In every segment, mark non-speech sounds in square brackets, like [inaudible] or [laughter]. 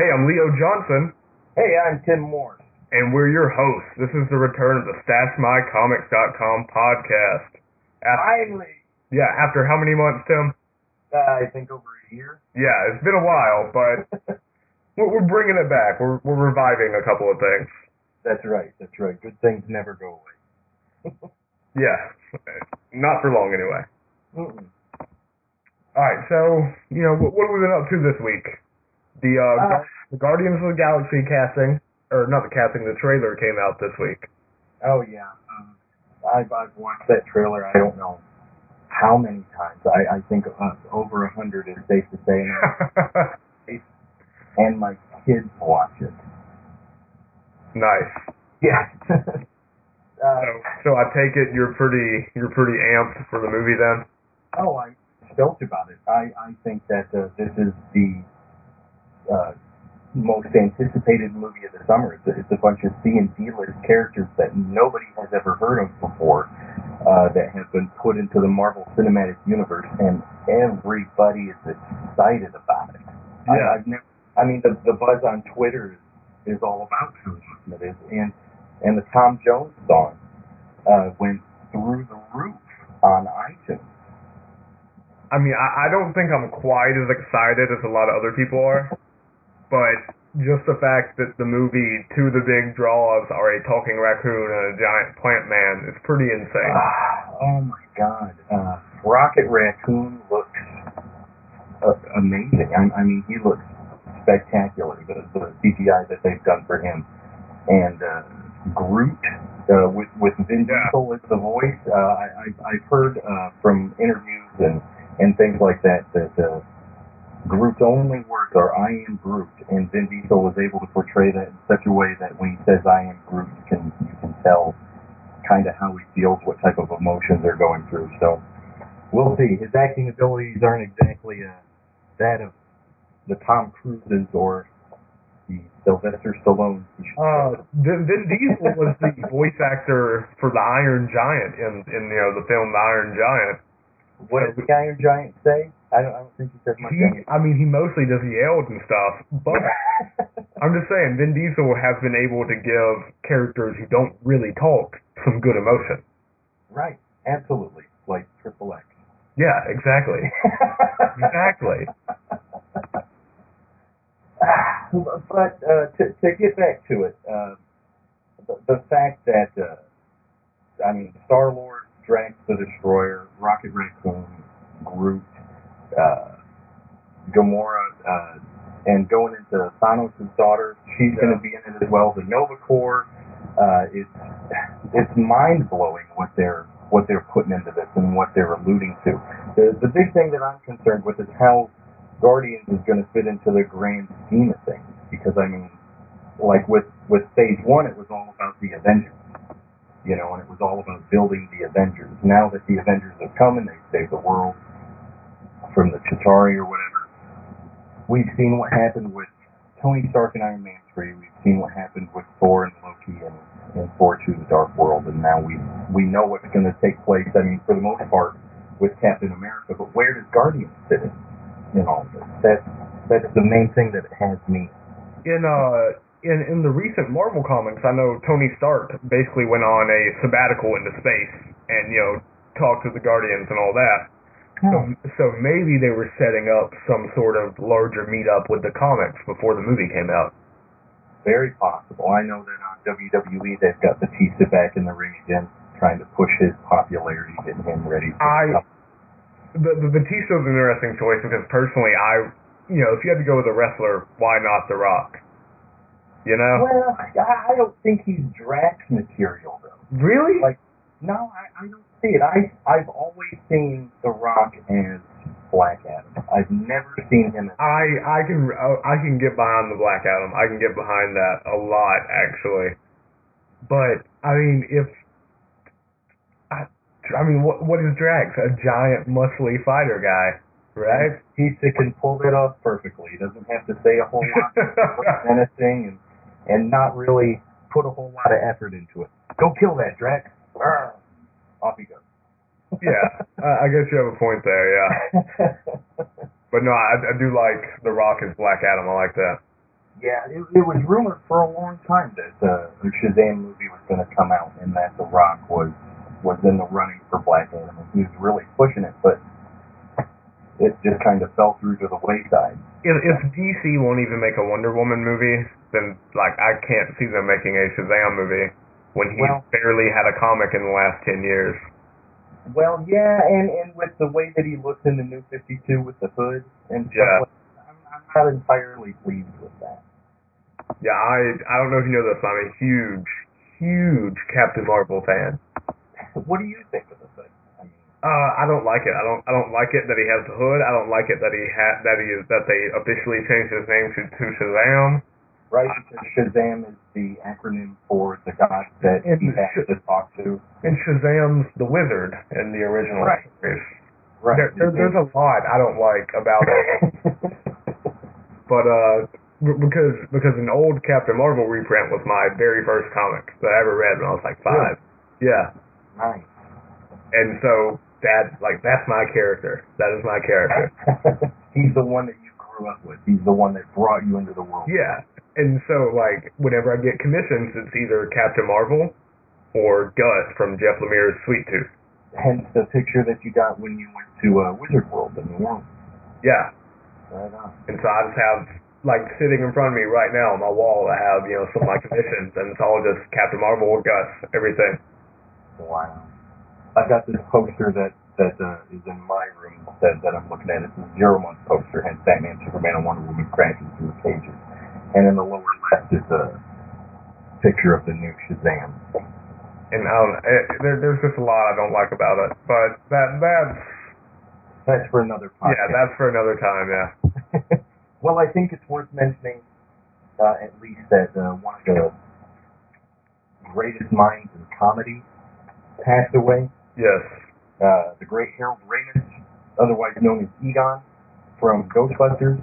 Hey, I'm Leo Johnson, Hey, I'm Tim Morse. and we're your hosts. This is the return of the StashMyComics.com podcast. After, Finally, yeah, after how many months, Tim? uh, I think over a year. Yeah, it's been a while, but [laughs] we're, we're bringing it back. We're, we're reviving a couple of things. That's right. That's right. Good things never go away. [laughs] Yeah, not for long anyway. Mm-mm. All right, so you know what, what have we been up to this week? The uh, Uh, the Guardians of the Galaxy casting, or not the casting, the trailer came out this week. Oh yeah. Um, I've I've watched that trailer. I don't know how many times. I I think uh, over a hundred is safe to say, [laughs] and, my kids watch it. nice. Yeah. [laughs] uh, So, so I take it you're pretty you're pretty amped for the movie then. oh, I'm stoked about it. I I think that uh, this is the uh, most anticipated movie of the summer. It's a, it's a bunch of C and D list characters that nobody has ever heard of before uh, that have been put into the Marvel Cinematic Universe, and everybody is excited about it. I, Yeah. I've never. I mean, the the buzz on Twitter is, is all about how awesome it is, and and the Tom Jones song uh, went through the roof on iTunes. I mean, I, I don't think I'm quite as excited as a lot of other people are, but just the fact that the movie two of the big draws are a talking raccoon and a giant plant man is pretty insane. Ah, oh my God! Uh, Rocket Raccoon looks uh, amazing. I, I mean, he looks spectacular. The, the CGI that they've done for him, and uh, Groot uh, with with Vin Yeah. Diesel as the voice. Uh, I, I I've heard uh, from interviews and and things like that that. Uh, Groot's only words are "I am Groot," and Vin Diesel was able to portray that in such a way that when he says "I am Groot," you can you can tell kind of how he feels, what type of emotions they're going through. So we'll see. His acting abilities aren't exactly uh, that of the Tom Cruises or the Sylvester Stallone. Uh, Vin, Vin Diesel was the voice actor for the Iron Giant in in you know the film The Iron Giant. what does the Iron Giant say? I don't. I don't think he says much. He, I mean, he mostly just yelled and stuff, but [laughs] I'm just saying, Vin Diesel has been able to give characters who don't really talk some good emotion. right. Absolutely. Like Triple X. Yeah, exactly. [laughs] Exactly. [sighs] but uh, to, to get back to it, uh, the, the fact that uh, I mean, Star Lord, Drax the Destroyer, Rocket Raccoon, Groot, uh, Gamora, uh, and going into Thanos' daughter, she's going to be in it as well. The Nova Corps, uh, it's it's mind blowing what they're what they're putting into this and what they're alluding to. The the big thing that I'm concerned with is how Guardians is going to fit into the grand scheme of things. Because I mean, like with with Phase One, it was all about the Avengers, you know, and it was all about building the Avengers. Now that the Avengers have come and they've saved the world from the Chitauri or whatever, we've seen what happened with Tony Stark and Iron Man three. We've seen what happened with Thor and Loki and and Thor two: The Dark World, and now we we know what's going to take place. I mean, for the most part, with Captain America. But where does Guardians fit in in all this? That's that's the main thing that has me. In uh, in in the recent Marvel comics, I know Tony Stark basically went on a sabbatical into space and you know talked to the Guardians and all that. So so maybe they were setting up some sort of larger meetup with the comics before the movie came out. Very possible. I know that on WWE they've got Batista back in the ring again, trying to push his popularity, getting him ready. For I- The the Batista's an interesting choice because personally, I you know if you had to go with a wrestler, why not The Rock? You know? well, I I don't think he's Drax material though. Really? Like, no, I, I don't see it. I I've always seen The Rock as Black Adam. I've never seen him as I I can I can get behind the Black Adam. I can get behind that a lot actually. But I mean, if I, I mean, what what is Drax? A giant, muscly fighter guy, right? Batista can pull that off perfectly. He doesn't have to say a whole lot [laughs] menacing and and not really put a whole lot of effort into it. Go kill that Drax. Arr. Off he goes. yeah, I, I guess you have a point there. Yeah, [laughs] but no, I, I do like The Rock as Black Adam. I like that. Yeah, it, it was rumored for a long time that uh, the Shazam movie was going to come out and that The Rock was was in the running for Black Adam. and He was really pushing it, but it just kind of fell through to the wayside. If, if DC won't even make a Wonder Woman movie, then like I can't see them making a Shazam movie when he's Well- barely had a comic in the last ten years. Well, yeah, and and with the way that he looks in the New Fifty Two with the hood and stuff, Yeah. like I'm, I'm not entirely pleased with that. Yeah, I I don't know if you know this, but I'm a huge, huge Captain Marvel fan. [laughs] What do you think of the hood? I mean, Uh, I don't like it. I don't. I don't like it that he has the hood. I don't like it that he had that he is that they officially changed his name to, to Shazam. Right? Because Shazam is the acronym for the god that And he has Sh- to talk to. And Shazam's the wizard in the original Right. series. Right. There, there, there's a lot I don't like about it, [laughs] but uh, because because an old Captain Marvel reprint was my very first comic that I ever read when I was like five. Yeah, nice. and so that like that's my character. That is my character. [laughs] He's the one that you grew up with. He's the one that brought you into the world. Yeah, and so like whenever I get commissions, it's either Captain Marvel or Gus from Jeff Lemire's Sweet Tooth. Hence the picture that you got when you went to uh, Wizard World in New Orleans. Yeah, Right on. and so I just have like sitting in front of me right now on my wall. I have you know some of my commissions, and it's all just Captain Marvel or Gus, everything. Wow. I've got this poster that that uh, is in my room that, that I'm looking at. It's a zero month poster, hence Batman, Superman, and Wonder Woman crashing through the pages. And in the lower left is a picture of the new Shazam. And I don't, it, there, there's just a lot I don't like about it, but that that's That's for another podcast. yeah, that's for another time. Yeah. [laughs] well, I think it's worth mentioning uh, at least that uh, one of the greatest minds in comedy passed away. Yes. Uh, the great Harold Ramis, otherwise known as Egon from Ghostbusters.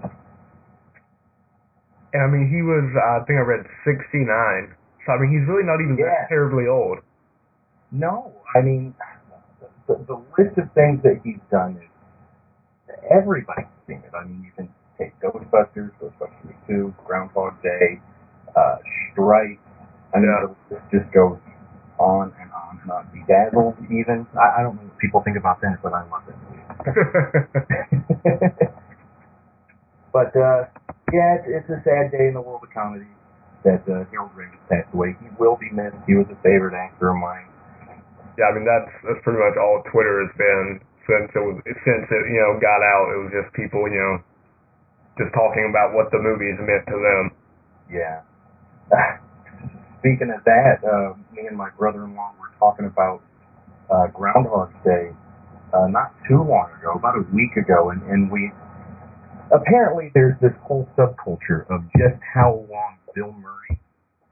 And I mean, he was I think I read 69. So I mean, he's really not even Yeah. that terribly old. No, I mean, the, the list of things that he's done is everybody's seen it. I mean, you can take Ghostbusters, Ghostbusters 2, Groundhog Day, uh, Stripe. I mean, Yeah. the list just goes on and on and on. Bedazzled, even. I, I don't know what people think about that, but I love movie. [laughs] [laughs] but, uh, yeah, it's, it's a sad day in the world of comedy that uh, Harold Ramis passed away. He will be missed. He was a favorite actor of mine. yeah, I mean that's that's pretty much all Twitter has been since it was since it you know got out. It was just people you know just talking about what the movies meant to them. Yeah. [laughs] Speaking of that, uh, me and my brother-in-law were talking about uh, Groundhog Day uh, not too long ago, about a week ago, and, and we apparently there's this whole subculture of just how long Bill Murray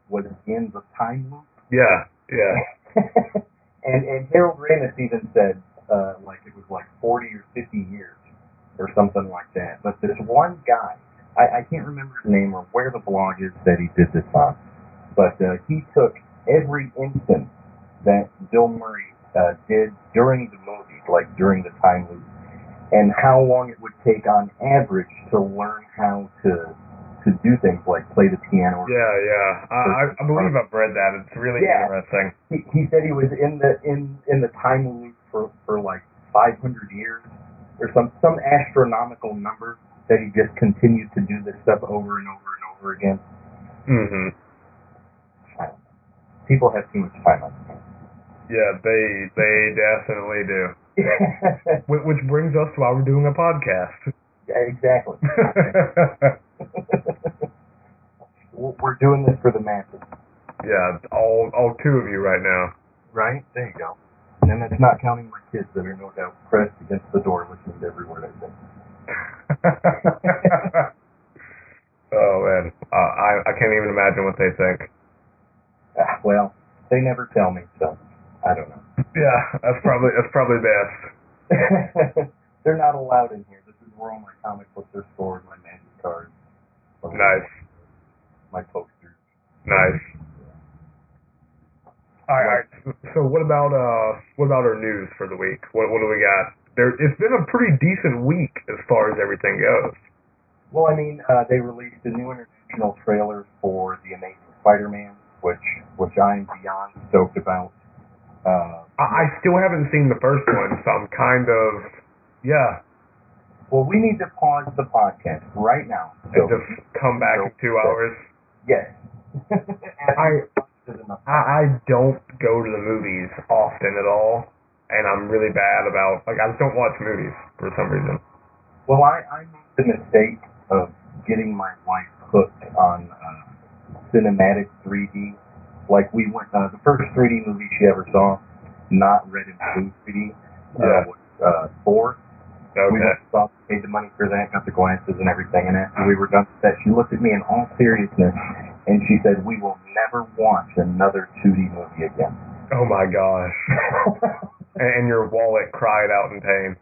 was in the time loop. Yeah, yeah, [laughs] and and Harold Ramis even said uh, like it was like 40 or 50 years or something like that. But this one guy, I, I can't remember his name or where the blog is that he did this on, but uh, he took every instant that Bill Murray uh, did during the movie, like during the time loop, and how long it would take on average to learn how to to do things like play the piano. Or yeah, yeah. I, I I believe I've read that. It's really Yeah. interesting. he, he said he was in the in in the time loop for for like 500 years or some some astronomical number that he just continued to do this stuff over and over and over again. hmm know. People have too much time on their Yeah, they they definitely do. [laughs] Wh- Which brings us to why we're doing a podcast. Yeah, exactly. We're [laughs] we're doing this for the masses, yeah, all all two of you right now. right? There you go. And that's not counting my kids that are no doubt pressed against the door listening to every word I say. [laughs] oh man, uh, I I can't even imagine what they think. Ah, well, they never tell me, so I don't know. Yeah, that's probably that's probably best. [laughs] They're not allowed in here. This is where all my comic books are stored, my magic cards, Nice, my posters. nice. All right, all right. So what about uh what about our news for the week? What what do we got? There, it's been a pretty decent week as far as everything goes. Well, I mean, uh, they released a new international trailer for the Amazing Spider-Man, which which I'm beyond stoked about. Uh, I, I still haven't seen the first one, so I'm kind of yeah. well, we need to pause the podcast right now. And just come back in two hours. yes. [laughs] I- I, I don't go to the movies often at all, and I'm really bad about like I just don't watch movies for some reason. Well, I, I made the mistake of getting my wife hooked on uh, cinematic 3D. Like we went, uh, the first 3D movie she ever saw, not red and blue 3D, Yeah. uh, was uh, Thor. We went saw, paid the money for that, got the glasses and everything, and after we were done with that, she looked at me in all seriousness and she said, "We will never watch another 2D movie again." Oh my gosh. [laughs] And, and your wallet cried out in pain.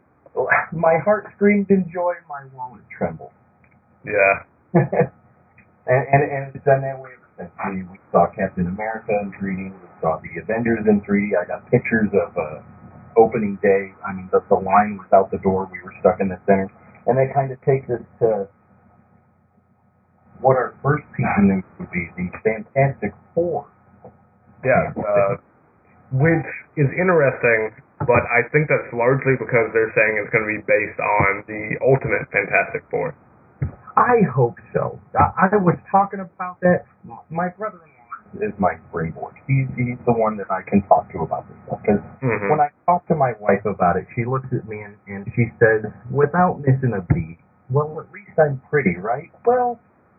my heart screamed in joy, my wallet trembled. Yeah. [laughs] and, and and it's done that way since. We, we saw Captain America in 3D. We saw the Avengers in 3D. I got pictures of uh, opening day. I mean, the, the line was out the door. We were stuck in the center, and that kind of takes us to what our first piece of news would be: the Fantastic Four. Yeah. Uh, which is interesting, but I think that's largely because they're saying it's going to be based on the Ultimate Fantastic Four. I hope so. I, I was talking about that. My brother-in-law is my board. He's he's the one that I can talk to about this stuff. Because hmm when I talk to my wife about it, she looks at me and, and she says, without missing a beat, "Well, at least I'm pretty, right?" Well,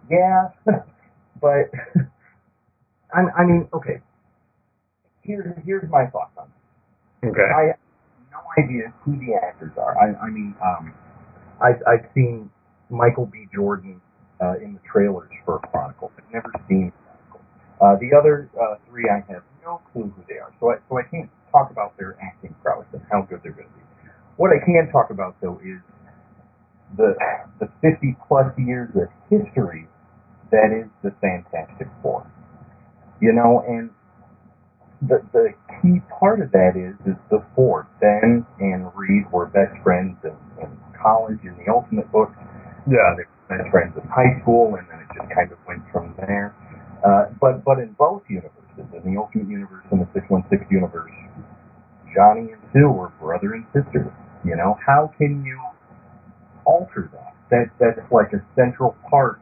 yeah, [laughs] but [laughs] I, I mean, okay. Here's here's my thoughts on it. Okay. I have no idea who the actors are. I, I mean, um, I've, I've seen Michael B. Jordan uh, in the trailers for Chronicle. I've never seen Chronicle. Uh, the other uh, three, I have no clue who they are. So I, so I can't talk about their acting prowess and how good they're going to be. What I can talk about, though, is the the 50 plus years of history that is the Fantastic Four. You know, and the the key part of that is is the four. Ben and Reed were best friends in, in college in the Ultimate books. Yeah. They were best friends in high school, and then it just kind of went from there. Uh, but but in both universes, in the Ultimate universe and the 616 universe, Johnny and Sue were brother and sister. You know, how can you alter that? That that's like a central part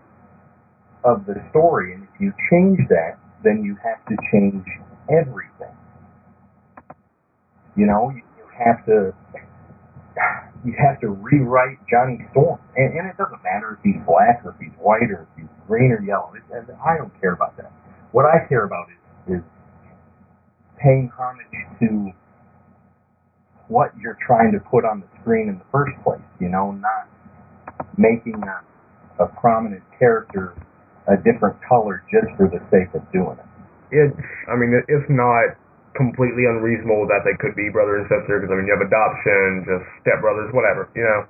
of the story, and if you change that, then you have to change everything. You know, you, you have to you have to rewrite Johnny Storm, and, and it doesn't matter if he's black or if he's white or if he's green or yellow. It, I don't care about that. What I care about is is paying homage to what you're trying to put on the screen in the first place. You know, not making a, a prominent character a different color just for the sake of doing it. It's, I mean, it's not completely unreasonable that they could be brother and sister because I mean you have adoption, just stepbrothers, whatever, you know.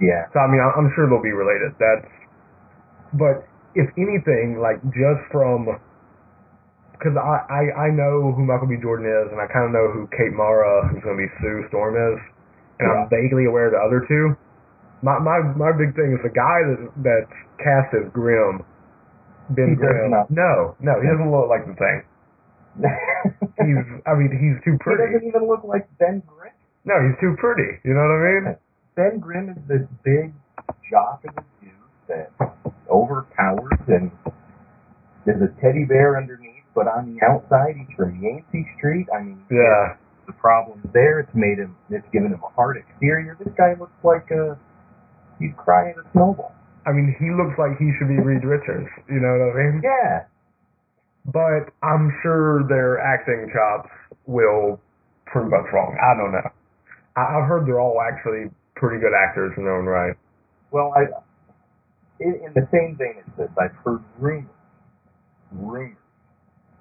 Yeah. So I mean I'm sure they'll be related. That's, but if anything, like just from, because I, I I know who Michael B. Jordan is, and I kind of know who Kate Mara, who's going to be Sue Storm is, and I'm vaguely aware of the other two. My my my big thing is the guy that that's cast as Grimm, Ben He Grimm. No, no, he doesn't look like the thing. He's, I mean, he's too pretty. he doesn't even look like Ben Grimm. No, he's too pretty. You know what I mean? Ben Grimm is this big jock of a dude that overpowers and there's a teddy bear underneath, but on the outside he's from Yancey Street. I mean, Yeah. the problem there. It's made him. It's given him a hard exterior. This guy looks like a, he's crying a snowball. I mean, he looks like he should be Reed Richards. You know what I mean? Yeah. But I'm sure their acting chops will prove us wrong. I don't know. I- I've heard they're all actually pretty good actors in their own right. Well, I in, in the same vein as this, I've heard rumors, rumors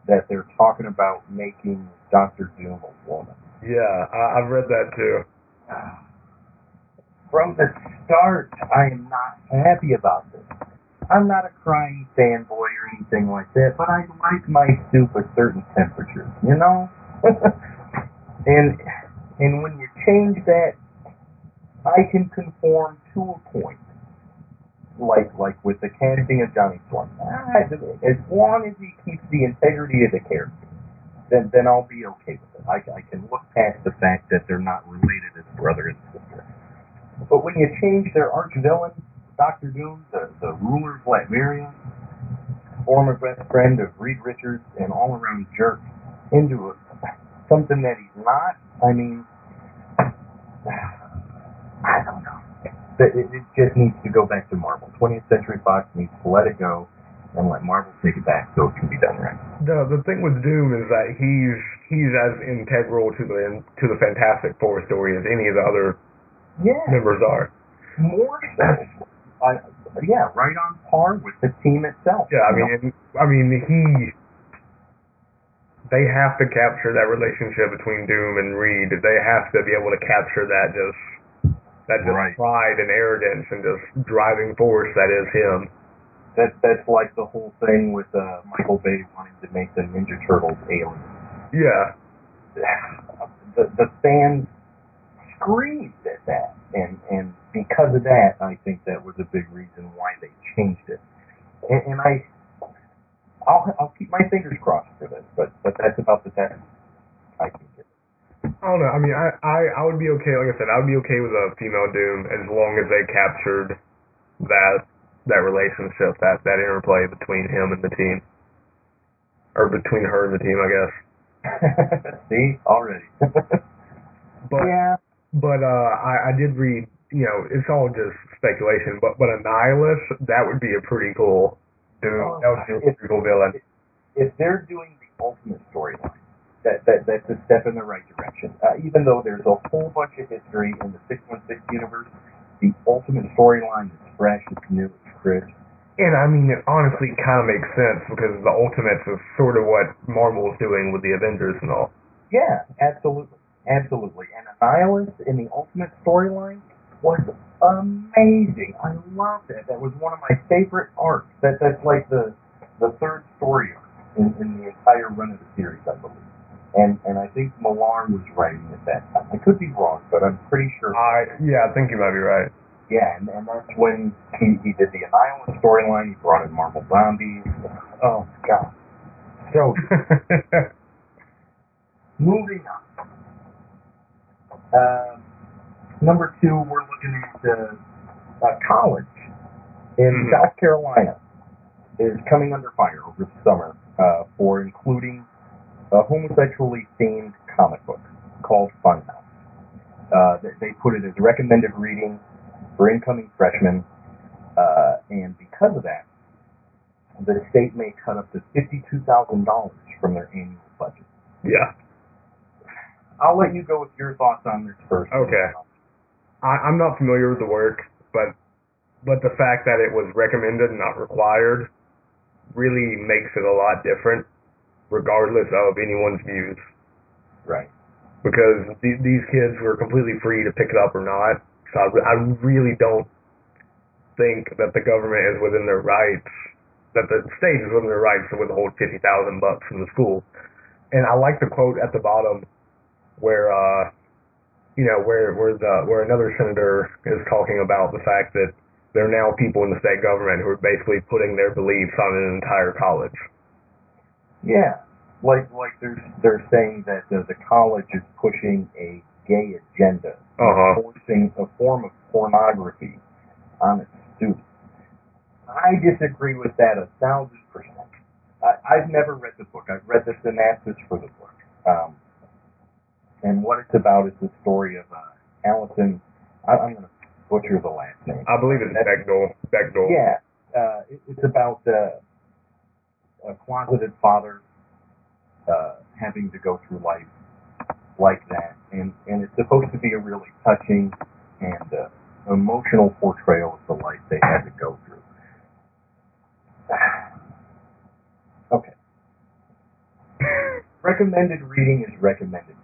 that they're talking about making Doctor Doom a woman. Yeah, I- I've read that too. Ah. From the start, I am not happy about this. I'm not a crying fanboy or anything like that, but I like my soup a certain temperature, you know? [laughs] and and when you change that, I can conform to a point. like like with the casting of Johnny. Ah, As long as he keeps the integrity of the character, then then I'll be okay with it. I, I can look past the fact that they're not related as brother and sister. But when you change their arch villain, Doctor Doom, the, the ruler of Latveria, former best friend of Reed Richards, and all around jerk, into a, something that he's not, I mean, I don't know. It, it it just needs to go back to Marvel. 20th Century Fox needs to let it go and let Marvel take it back so it can be done right. The the thing with Doom is that he's he's as integral to the to the Fantastic Four story as any of the other Yeah, members are. more so. I, yeah, right on par with the team itself. Yeah, I mean, and, I mean he. They have to capture that relationship between Doom and Reed. They have to be able to capture that just that just Right. pride and arrogance and just driving force that is him. that that's like the whole thing with uh, Michael Bay wanting to make the Ninja Turtles aliens. Yeah, [sighs] the the fans screamed at that, and and because of that, I think that was a big reason why they changed it. And, and I, I'll I'll keep my fingers crossed for this, but but that's about the best I can get. I don't know. I mean, I, I I would be okay. Like I said, I would be okay with a female Doom as long as they captured that that relationship, that that interplay between him and the team, or between her and the team, I guess. [laughs] See already. [laughs] But yeah, but uh, I I did read. You know, it's all just speculation. But but Annihilus, that would be a pretty cool Doom. Oh, that would be a pretty cool villain. if they're doing the ultimate storyline, that, that that's a step in the right direction. Uh, even though there's a whole bunch of history in the 616 universe, the ultimate storyline is fresh, it's new, it's crisp. And I mean, it honestly kind of makes sense because the Ultimates is sort of what Marvel's doing with the Avengers and all. Yeah, absolutely, absolutely. And Annihilus in the ultimate storyline was amazing. I loved it. That was one of my favorite arcs. That that's like the the third story arc in, in the entire run of the series, I believe. And and I think Millar was writing at that time. I could be wrong, but I'm pretty sure. I yeah, I think you might be right. Yeah, and, and that's when he, he did the Annihilus storyline. He brought in Marvel Zombies. Oh God, so [laughs] moving on. Um, number two, we're looking at uh, college in Mhm. South Carolina is coming under fire over the summer uh, for including a homosexually themed comic book called Funhouse. Uh, they, they put it as recommended reading for incoming freshmen, uh, and because of that, the state may cut up to fifty-two thousand dollars from their annual budget. yeah. I'll let you go with your thoughts on this first. Okay. I, I'm not familiar with the work, but but the fact that it was recommended and not required really makes it a lot different, regardless of anyone's views. Right. Because th- these kids were completely free to pick it up or not. So I, re- I really don't think that the government is within their rights, that the state is within their rights to withhold fifty thousand bucks from the school. And I like the quote at the bottom where uh you know, where where the where another senator is talking about the fact that there are now people in the state government who are basically putting their beliefs on an entire college. Yeah. Like like they're they're saying that uh, the college is pushing a gay agenda, Uh-huh. forcing a form of pornography on its students. I disagree with that a thousand percent. I, I've never read the book. I've read the synopsis for the book. Um, and what it's about is the story of uh, Alison. I, I'm going to butcher the last name. I believe it's Bechdel. Bechdel. Yeah, uh, it, it's about uh, a closeted father uh, having to go through life like that, and and it's supposed to be a really touching and uh, emotional portrayal of the life they had to go through. [sighs] okay. [laughs] Recommended reading is recommended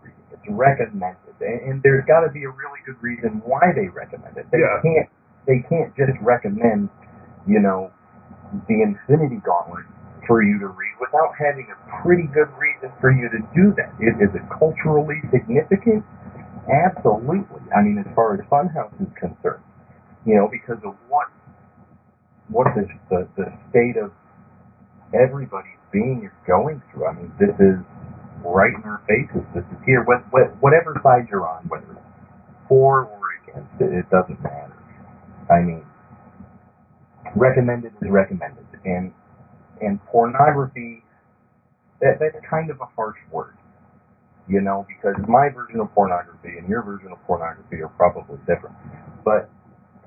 It's recommended, and, and there's got to be a really good reason why they recommend it. They Yeah. can't they can't just recommend, you know, the Infinity Gauntlet for you to read without having a pretty good reason for you to do that. Is, is it culturally significant? Absolutely. I mean, as far as Funhouse is concerned, you know, because of what what this the the state of everybody's being is going through. I mean, this is right in our faces. This is here. What, what, whatever side you're on, whether it's for or against it, it doesn't matter. I mean, recommended is recommended, and and pornography. That that's kind of a harsh word, you know, because my version of pornography and your version of pornography are probably different. But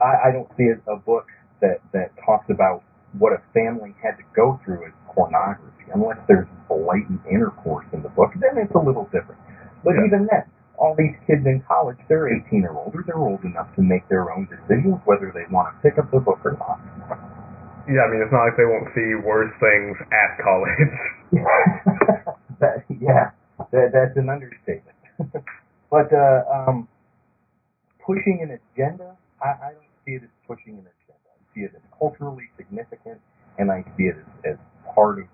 I, I don't see a, a book that that talks about what a family had to go through as pornography, unless there's blatant intercourse in the book. Then it's a little different. But Yeah. even then, all these kids in college, they're 18 or older. They're old enough to make their own decisions whether they want to pick up the book or not. Yeah, I mean, it's not like they won't see worse things at college. [laughs] that, yeah, that, that's an understatement. [laughs] but uh, um, pushing an agenda, I, I don't see it as pushing an agenda. I see it as culturally significant, and I see it as, as part of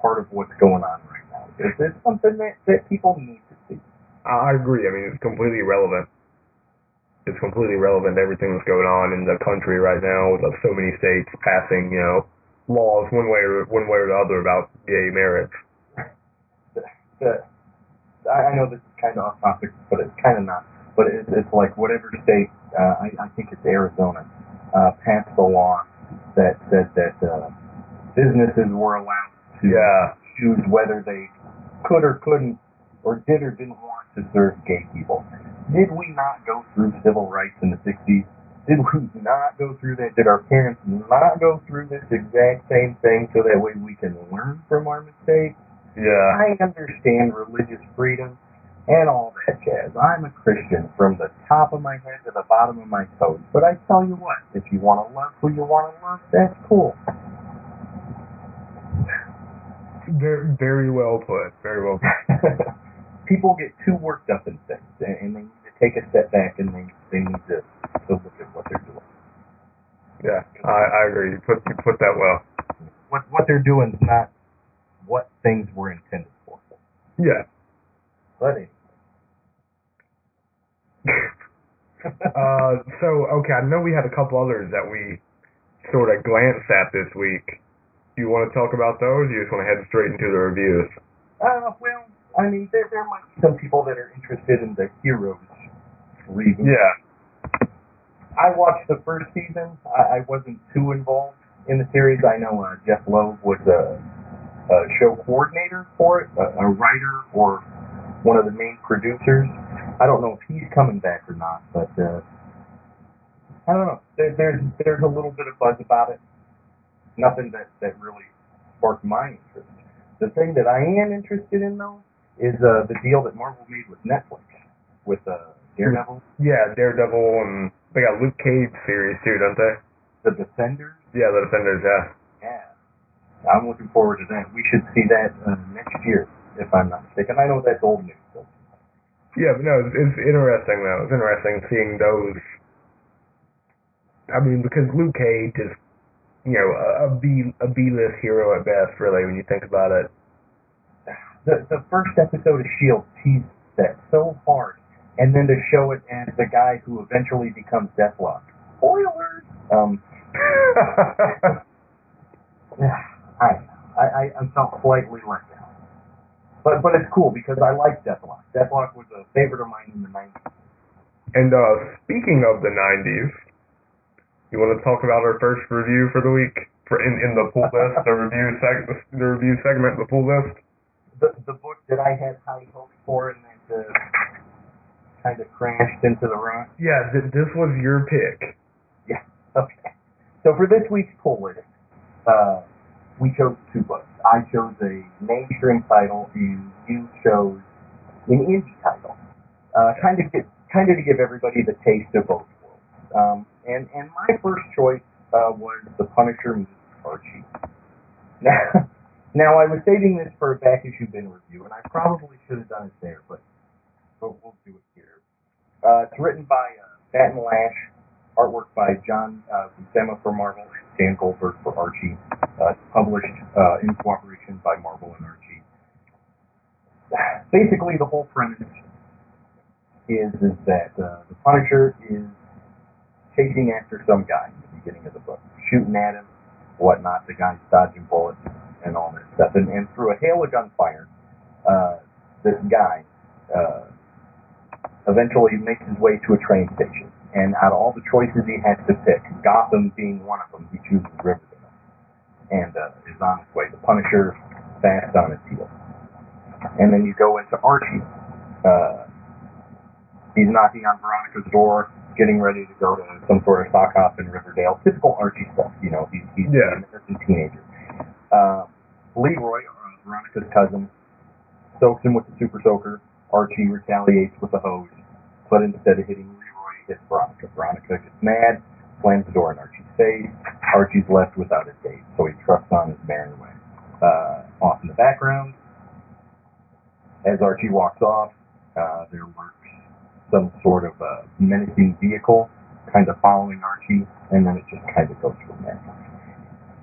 part of what's going on right now. It's, it's something that, that people need to see. I agree. I mean, it's completely relevant. It's completely relevant to everything that's going on in the country right now with so many states passing, you know, laws one way or one way or the other about gay marriage. the, [laughs] I I know this is kind of off topic, but it's kind of not. But it's, it's like whatever state, uh, I, I think it's Arizona, uh, passed a law that said that uh, businesses were allowed to Yeah. choose whether they could or couldn't, or did or didn't want to serve gay people. Did we not go through civil rights in the 60s? Did we not go through that? Did our parents not go through this exact same thing so that way we can learn from our mistakes? Yeah. I understand religious freedom and all that jazz. I'm a Christian from the top of my head to the bottom of my toes. But I tell you what, if you want to love who you want to love, that's cool. Very, very well put. Very well put. [laughs] People get too worked up in things, and they need to take a step back and they they need to, to look at what they're doing. Yeah, I, I agree. You put you put that well. What what they're doing is not what things were intended for. Yeah. But anyway. [laughs] uh, so okay, I know we had a couple others that we sort of glanced at this week. Do you want to talk about those? Or you just want to head straight into the reviews? Uh, well, I mean, there there might be some people that are interested in the Heroes reboot. Yeah. I watched the first season. I, I wasn't too involved in the series. I know uh, Jeph Loeb was a, a show coordinator for it, a, a writer or one of the main producers. I don't know if he's coming back or not, but uh, I don't know. There, there's there's a little bit of buzz about it. Nothing that that really sparked my interest. The thing that I am interested in though is uh, the deal that Marvel made with Netflix with uh, Daredevil, Yeah, Daredevil, and they got Luke Cage series too, don't they? The Defenders. Yeah, the Defenders. Yeah. Yeah. I'm looking forward to that. We should see that uh, next year, if I'm not mistaken. I know that's old news. So. Yeah, but no, it's, it's interesting though. It's interesting seeing those. I mean, because Luke Cage is, you know, a, a B a B list hero at best, really, when you think about it. The the first episode of Shield teased that so hard, and then to show it as the guy who eventually becomes Deathlok. Spoilers. Um, [laughs] I I I felt slightly let down, but but it's cool because I like Deathlok. Deathlok was a favorite of mine in the '90s. and uh, speaking of the '90s, you want to talk about our first review for the week for in in the pool list, the [laughs] review seg the review segment, the pool list. The the book that I had high hopes for and that uh, kind of crashed into the rock. Yeah, th- this was your pick. Yeah. [laughs] Okay. So for this week's poll list, uh, we chose two books. I chose a mainstream title, and you chose an indie title. Uh, kind of get, kind of to give everybody the taste of both worlds. Um, and and my first choice uh, was The Punisher meets Archie. Now, [laughs] now I was saving this for a back issue bin review, and I probably should have done it there, but but we'll do it here. Uh, it's written by uh, Batton Lash, artwork by John uh, for Marvel and Stan Goldberg for Archie. Uh, published uh, in cooperation by Marvel and Archie. [sighs] Basically, the whole premise is is that uh, the Punisher is chasing after some guy at the beginning of the book, shooting at him, whatnot. The guy's dodging bullets and all that stuff. And, and through a hail of gunfire, uh, this guy uh, eventually makes his way to a train station. And out of all the choices he has to pick, Gotham being one of them, he chooses Riverdale and uh, is on his way. The Punisher fast on his heels. And then you go into Archie. Uh, he's knocking on Veronica's door, getting ready to go to some sort of sock hop in Riverdale. Typical Archie stuff, you know. He's, he's Yeah. an American teenager. Uh, Leroy, uh, Veronica's cousin, soaks him with the super soaker. Archie retaliates with the hose, but instead of hitting Leroy, he hits Veronica. Veronica gets mad, slams the door in Archie's face. Archie's left without a date, so he trucks on his merry way. Uh, off in the background, as Archie walks off, uh, there lurks some sort of uh, menacing vehicle kind of following Archie, and then it just kind of goes from there.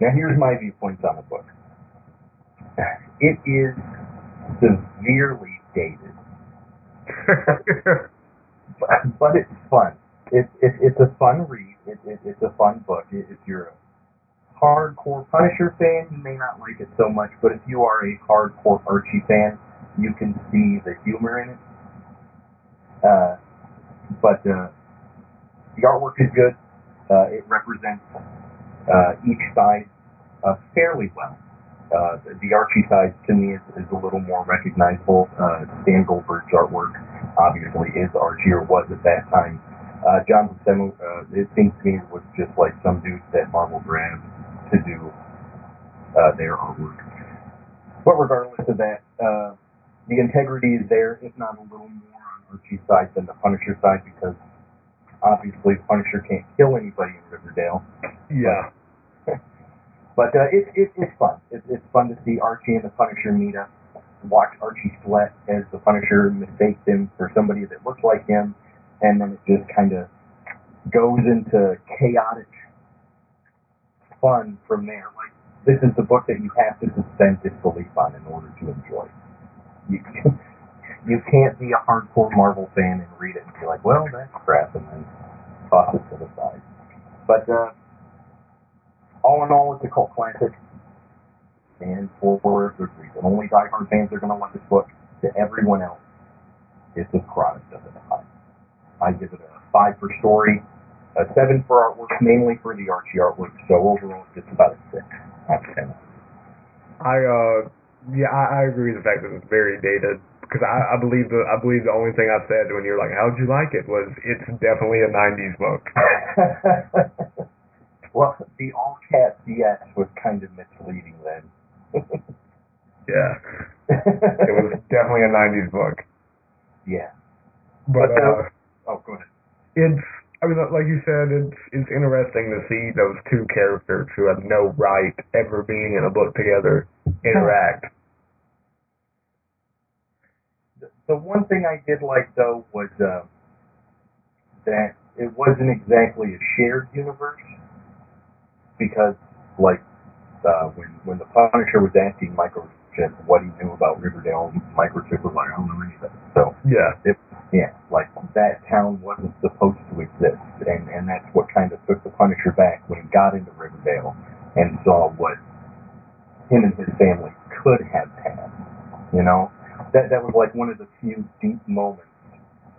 Now, here's my viewpoints on the book. It is severely dated, but, [laughs] but it's fun. It, it, it's a fun read. It, it, it's a fun book. If you're a hardcore Punisher fan, you may not like it so much, but if you are a hardcore Archie fan, you can see the humor in it. Uh, but uh, the artwork is good. Uh, it represents uh, each side uh, fairly well. Uh, the, Archie side to me is, is a little more recognizable. Uh, Stan Goldberg's artwork obviously is Archie or was at that time. Uh, John Buscema, it seems to me, was just like some dude that Marvel grabbed to do uh, their artwork. But regardless of that, uh, the integrity is there, if not a little more Archie's side than the Punisher side, because obviously Punisher can't kill anybody in Riverdale. yeah. [laughs] But uh, it, it, it's fun. It, it's fun to see Archie and the Punisher meet up. Watch Archie sweat as the Punisher mistakes him for somebody that looks like him, and then it just kind of goes into chaotic fun from there. Like this is the book that you have to suspend disbelief on in order to enjoy. You you can't be a hardcore Marvel fan and read it and be like, well, that's crap, and then toss it to the side. But uh, all in all, it's a cult classic, and for, a good reason. Only diehard fans are going to love this book. To everyone else, it's a product of the time. I give it a five for story, a seven for artwork, mainly for the Archie artwork. So overall, it's just about a six out of ten. I uh yeah, I, I agree with the fact that it's very dated because I, I believe the I believe the only thing I said when you're like, how'd you like it was it's definitely a '90s book. [laughs] well, the all caps yes was kind of misleading then. [laughs] Yeah, it was definitely a '90s book. yeah. But But, uh, uh, Oh, go ahead. it's I mean, like you said, it's it's interesting to see those two characters who have no right ever being in a book together interact. The, one thing I did like though was uh, that it wasn't exactly a shared universe because, like, uh, when when the Punisher was asking Microchip what he knew about Riverdale, Microchip was like, I don't know anything. So Yeah, yeah, like that town wasn't supposed to exist, and and that's what kind of took the Punisher back when he got into Riverdale and saw what him and his family could have had. You know, that that was like one of the few deep moments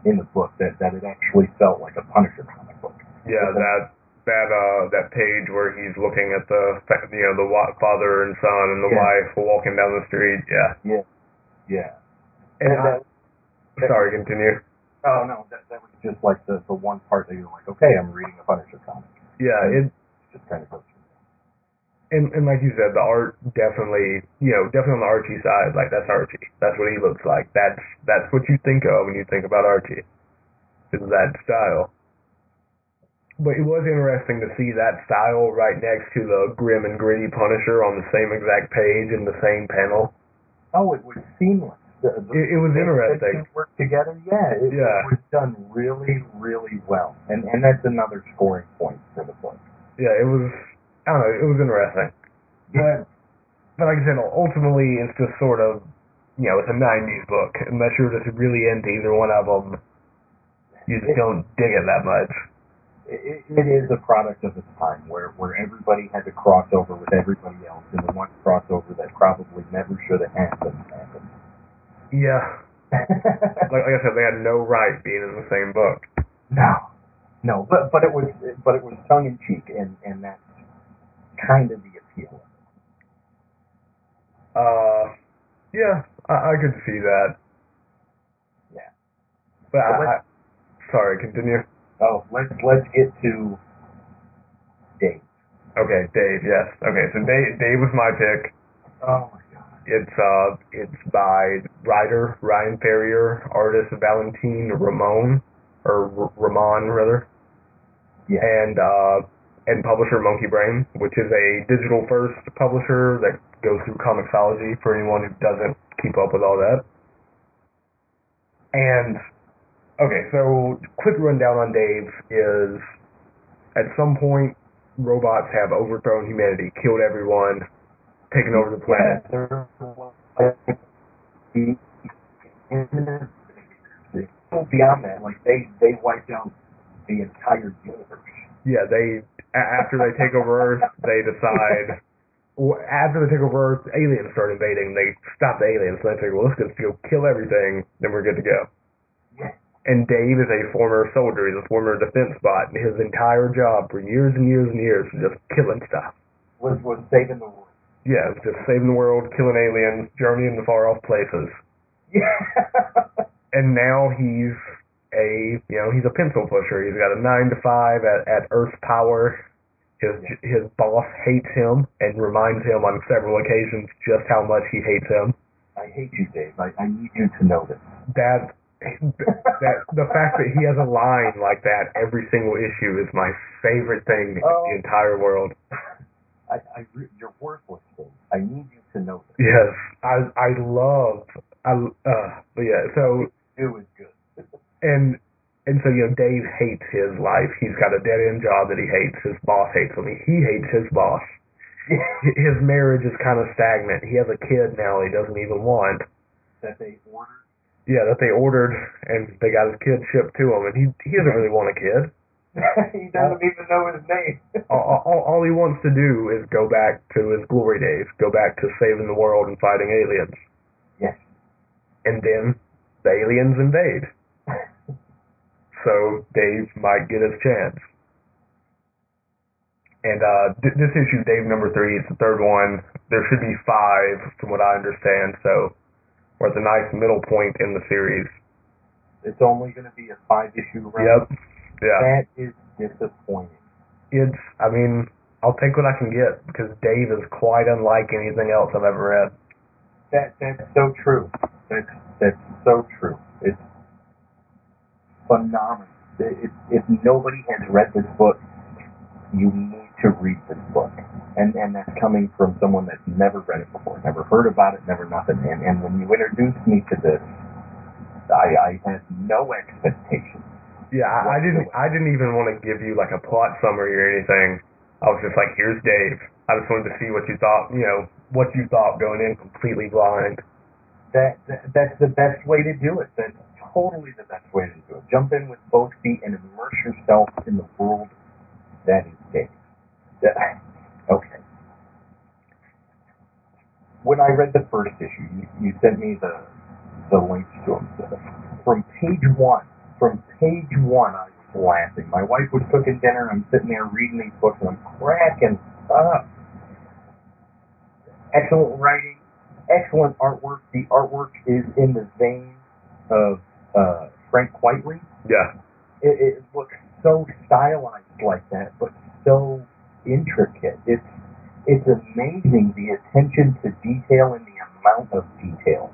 in the book that that it actually felt like a Punisher comic book. yeah, that that uh that page where he's looking at the fa- you know the wa- father and son and the Yeah. wife walking down the street. Yeah, Yeah, yeah. and And I, that- sorry, continue. Oh no, that that was just like the the one part that you're like, okay, I'm reading a Punisher comic. Yeah, it Just kind of goes. And and like you said, the art definitely you know definitely on the Archie side, like that's Archie. That's what he looks like. That's that's what you think of when you think about Archie. Is that style. But it was interesting to see that style right next to the grim and gritty Punisher on the same exact page in the same panel. Oh, it was seamless. The, the, It, it was interesting. They two work together. Yeah, it, Yeah. it was done really, really well, and and that's another scoring point for the book. Yeah, it was. I don't know. It was interesting. But but like I said, ultimately it's just sort of you know it's a '90s book. Unless you're just really into either one of them, you just don't dig it that much. it, it is a product of its time where where everybody had to cross over with everybody else, and the one crossover that probably never should have happened happened. Yeah. [laughs] Like, like I said, they had no right being in the same book. no, no, but but it was but it was tongue in cheek, and and that's kind of the appeal. Uh, yeah, I, I could see that. Yeah. But I, I, sorry, continue. Oh, let's let's get to Dave. Okay, Dave. Yes. Okay, so Dave, Dave was my pick. Oh my god. It's uh, it's by writer Ryan Ferrier, artist Valentin Ramon, or R- Ramon rather, Yeah. and uh, and publisher Monkey Brain, which is a digital first publisher that goes through Comixology for anyone who doesn't keep up with all that. And okay, so quick rundown on Dave is at some point robots have overthrown humanity, killed everyone, taken over the planet. Yeah, there was, the- beyond that, like they they wiped out the entire universe. Yeah, they after they take over Earth, they decide. After they take over Earth, aliens start invading. They stop the aliens. So they figure, well, let's just go kill everything, then we're good to go. And Dave is a former soldier. He's a former defense bot. And his entire job for years and years and years was just killing stuff. Was was saving the world. Yeah, it was just saving the world, killing aliens, journeying to far off places. Yeah. [laughs] And now he's a, you know, he's a pencil pusher. He's got a nine to five at, at Earth Power. His his boss hates him and reminds him on several occasions just how much he hates him. I hate you, Dave. I, I need you to know this. That that the fact that he has a line like that every single issue is my favorite thing in Oh. the entire world. I, I you're worthless, Dave. I need you to know this. Yes, I I love I uh but yeah so it was good. And and so you know Dave hates his life. He's got a dead end job that he hates. His boss hates him. He hates his boss. His marriage is kind of stagnant. He has a kid now he doesn't even want. that they ordered. Yeah, that they ordered and they got his kid shipped to him, and he he doesn't really want a kid. [laughs] he doesn't even know his name. [laughs] all, all, all he wants to do is go back to his glory days, go back to saving the world and fighting aliens. yes. And then the aliens invade. So Dave might get his chance. And uh, th- this issue, Dave number three, it's the third one. There should be five, from what I understand. So we're at the nice middle point in the series. It's only going to be a five issue run. Yep. Yeah. That is disappointing. It's. I mean, I'll take what I can get because Dave is quite unlike anything else I've ever read. That that's so true. That's that's so true. It's phenomenal. It, if nobody has read this book, you need to read this book. And and that's coming from someone that's never read it before, never heard about it, never nothing. And and when you introduced me to this, I I had no expectations. Yeah, I, I didn't. I didn't even want to give you like a plot summary or anything. I was just like, "Here's Dave." I just wanted to see what you thought. You know, what you thought going in completely blind. That, that that's the best way to do it. Totally the best way to do it. Jump in with both feet and immerse yourself in the world that is Dave. [laughs] Okay. When I read the first issue, you, you sent me the the links to them. From page one, from page one, I was laughing. My wife was cooking dinner. And I'm sitting there reading these books, and I'm cracking up. Excellent writing, excellent artwork. The artwork is in the vein of uh, Frank Quitely. Yeah, It, it looks so stylized like that, but so intricate. It's it's amazing the attention to detail and the amount of detail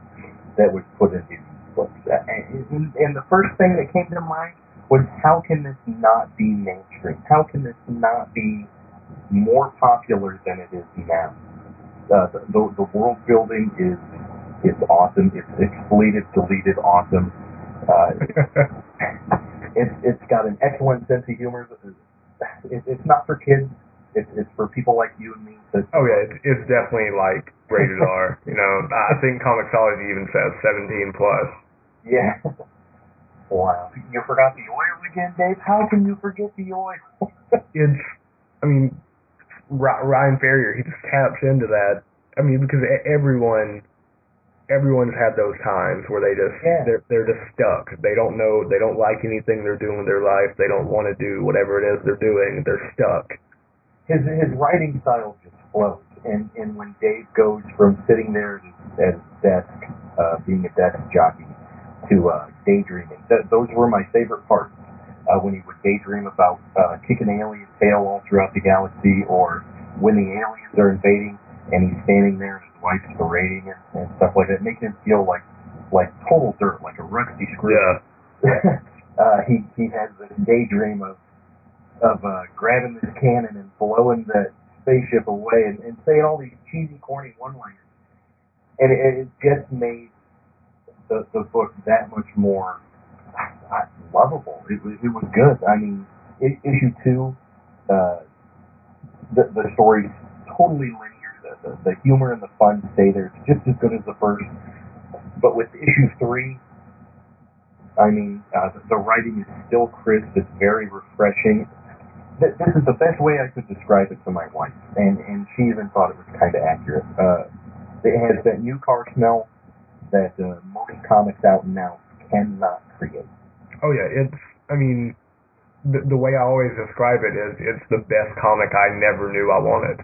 that was put into these books. Uh, And, and, the first thing that came to mind was how can this not be mainstream? How can this not be more popular than it is now? Uh, the, the, the world building is is awesome. It's expletive, deleted, awesome. Uh, it's it's got an excellent sense of humor. It, it's not for kids. It's it's for people like you and me. That, Oh yeah, it's, it's definitely like rated [laughs] R. You know, I think Comixology even says 17 plus. yeah. Wow. You forgot the oil again, Dave? How can you forget the oil? [laughs] it's, I mean, Ry- Ryan Ferrier, he just taps into that. I mean, because e- everyone, everyone's had those times where they just, Yeah. they're, they're just stuck. They don't know, they don't like anything they're doing with their life. They don't want to do whatever it is they're doing. They're stuck. his his writing style just flows, and and when Dave goes from sitting there at his desk, uh, being a desk jockey, to uh, daydreaming, th- those were my favorite parts. Uh, when he would daydream about uh, kicking alien tail all throughout the galaxy, or when the aliens are invading and he's standing there and his wife's berating him and stuff like that, making him feel like like total dirt, like a rusty screw. Yeah. [laughs] uh, he he has this daydream of of uh, grabbing this cannon and blowing that spaceship away and, and saying all these cheesy, corny one-liners, and it, it just made the the book that much more uh, lovable. It was it was good. I mean, issue two, uh, the the story's totally linear. The, the humor and the fun stay there. It's just as good as the first. But with issue three, I mean, uh, the, the writing is still crisp. It's very refreshing. Th- This is the best way I could describe it to my wife, and and she even thought it was kind of accurate. Uh, it has that new car smell that uh, most comics out now cannot create. Oh yeah, it's. I mean, the the way I always describe it is, it's the best comic I never knew I wanted.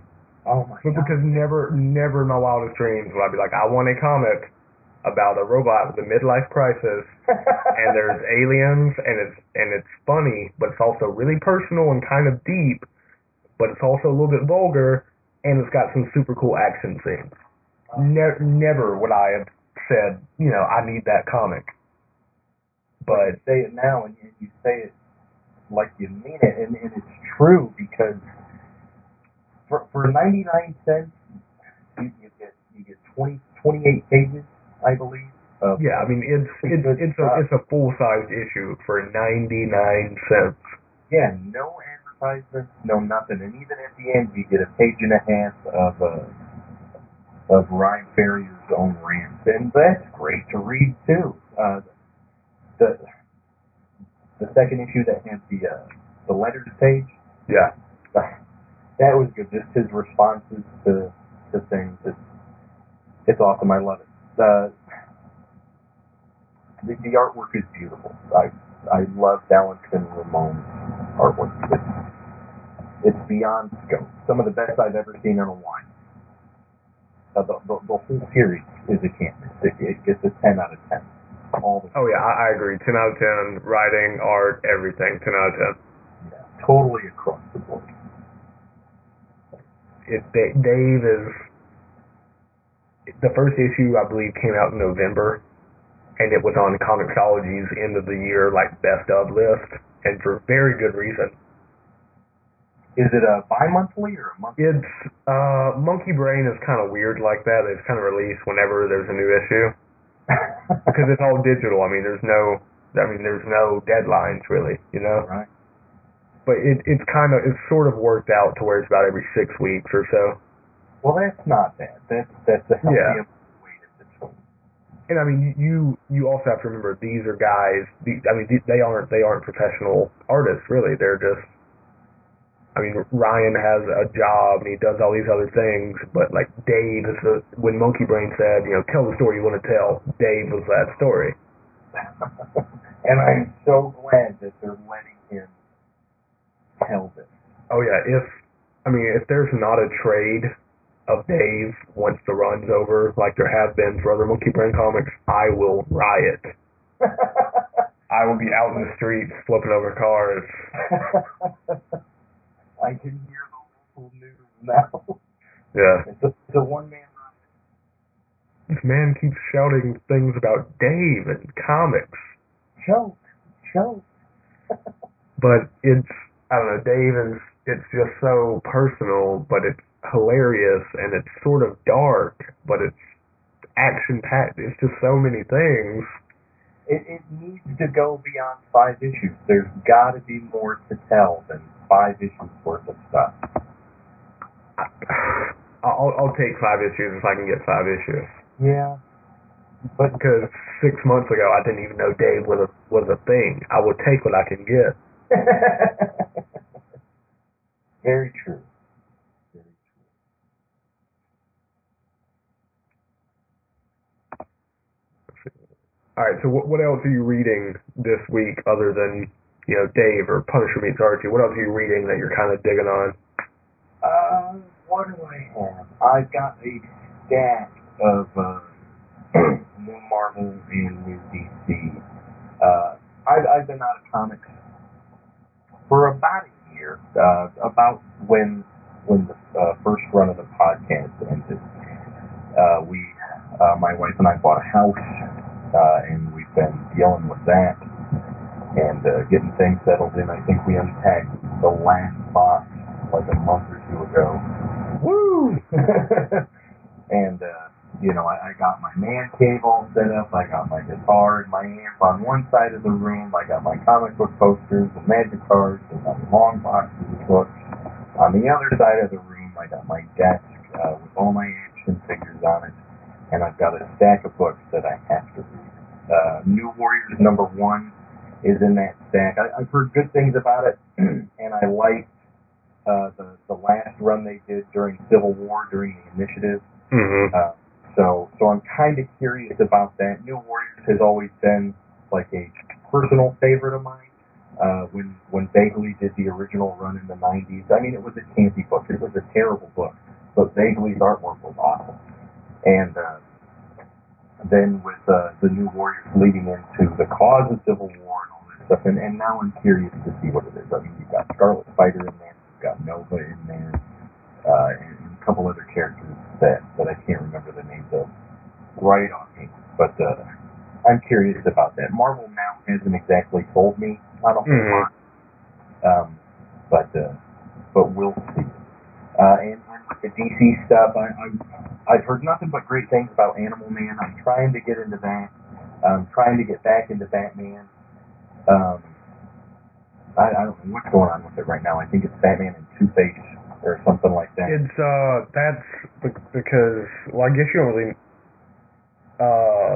Oh my But god! because never, never in my wildest dreams would I be like, I want a comic about a robot with a midlife crisis, [laughs] and there's aliens, and it's and it's funny, but it's also really personal and kind of deep, but it's also a little bit vulgar, and it's got some super cool action scenes. Ne- never would I have said, you know, I need that comic. But you say it now, and you, you say it like you mean it, and, and it's true because for for ninety nine cents, you, you get you get 20, 28 pages, I believe. Of, yeah, I mean, it's it's it's a stuff. it's a full sized issue for ninety nine cents. yeah, no advertisements, no nothing, and even at the end, you get a page and a half of uh, of Ryan Ferrier's own rants, and that's great to read too. Uh, the the second issue that has the uh, the letters page, Yeah. That was good. Just his responses to to things. It's it's awesome. I love it. The the, the artwork is beautiful. I I love Valentin Ramon's artwork. It's it's beyond scope. Some of the best I've ever seen in a while. Uh, the, the, the whole series is a can't miss. It, it gets a ten out of ten. All the Oh yeah, I, I agree. Ten out of ten. Writing, art, everything. Ten out of ten. yeah, totally across the board. It, Dave is the first issue I believe came out in November, and it was on Comixology's end of the year like best of list, and for very good reason. Is it a bi-monthly or a monthly? It's uh, Monkey Brain is kind of weird like that. It's kind of released whenever there's a new issue [laughs] because it's all digital. I mean, there's no, I mean, there's no deadlines really, you know. right. But it it's kind of it's sort of worked out to where it's about every six weeks or so. Well, that's not bad. That's that's a healthy Yeah. weight. And I mean, you you also have to remember these are guys. These, I mean, they aren't they aren't professional artists really. They're just. I mean, Ryan has a job and he does all these other things, but like Dave is the when Monkey Brain said, you know, tell the story you want to tell. Dave was that story. [laughs] and I'm so glad that they're letting him tell this. Oh yeah, if I mean if there's not a trade of Dave once the run's over, like there have been for other Monkey Brain comics, I will riot. [laughs] I will be out in the streets flipping over cars. [laughs] I can hear the local news now. Yeah. [laughs] It's a, it's a one-man riot. This man keeps shouting things about Dave and comics. Choke, choke. But it's I don't know, Dave is it's just so personal, but it's hilarious and it's sort of dark, but it's action packed. It's just so many things. It, it needs to go beyond five issues. There's got to be more to tell than five issues worth of stuff. [sighs] I'll I'll take five issues if I can get five issues. Yeah. But because six months ago I didn't even know Dave was a was a thing. I will take what I can get. [laughs] Very true. Very true. All right. So what what else are you reading this week other than you know Dave or Punisher meets Archie? What else are you reading that you're kind of digging on? Uh, what do I have? I've got a stack of uh, new [clears throat] Marvel and new DC. Uh, I've, I've been out of comics for about a year. Uh, about when when the uh, first run of the podcast ended, uh, we, uh, my wife and I, bought a house, uh, and we've been dealing with that and uh, getting things settled in. I think we unpacked the last box like a month or two ago. Woo! [laughs] and uh, you know, I, I got my man cave all set up. I got my guitar and my amp on one side of the room. I got my comic book posters and magic cards and my long boxes of books. On the other side of the room, I got my desk uh, with all my action figures on it, and I've got a stack of books that I have to read. Uh, New Warriors number one is in that stack. I, I've heard good things about it, [clears throat] and I liked uh, the the last run they did during Civil War during the Initiative. Mm-hmm. Uh, so so I'm kind of curious about that. New Warriors has always been like a personal favorite of mine. Uh, when when Bagley did the original run in the 90s, I mean it was a campy book. It was a terrible book, but Bagley's artwork was awesome. And uh, then with uh, the New Warriors leading into the cause of Civil War and all that stuff, and, and now I'm curious to see what it is. I mean, you've got Scarlet Spider in there, you've got Nova in there, uh, and a couple other characters that that I can't remember the names of right offhand. But uh, I'm curious about that. Marvel now hasn't exactly sold me on a whole lot, um, but uh, but we'll see. Uh, and, and the DC stuff, I, I I've heard nothing but great things about Animal Man. I'm trying to get into that. I'm trying to get back into Batman. Um, I, I don't know what's going on with it right now. I think it's Batman and Two Face or something like that. It's uh that's because well I guess you don't really uh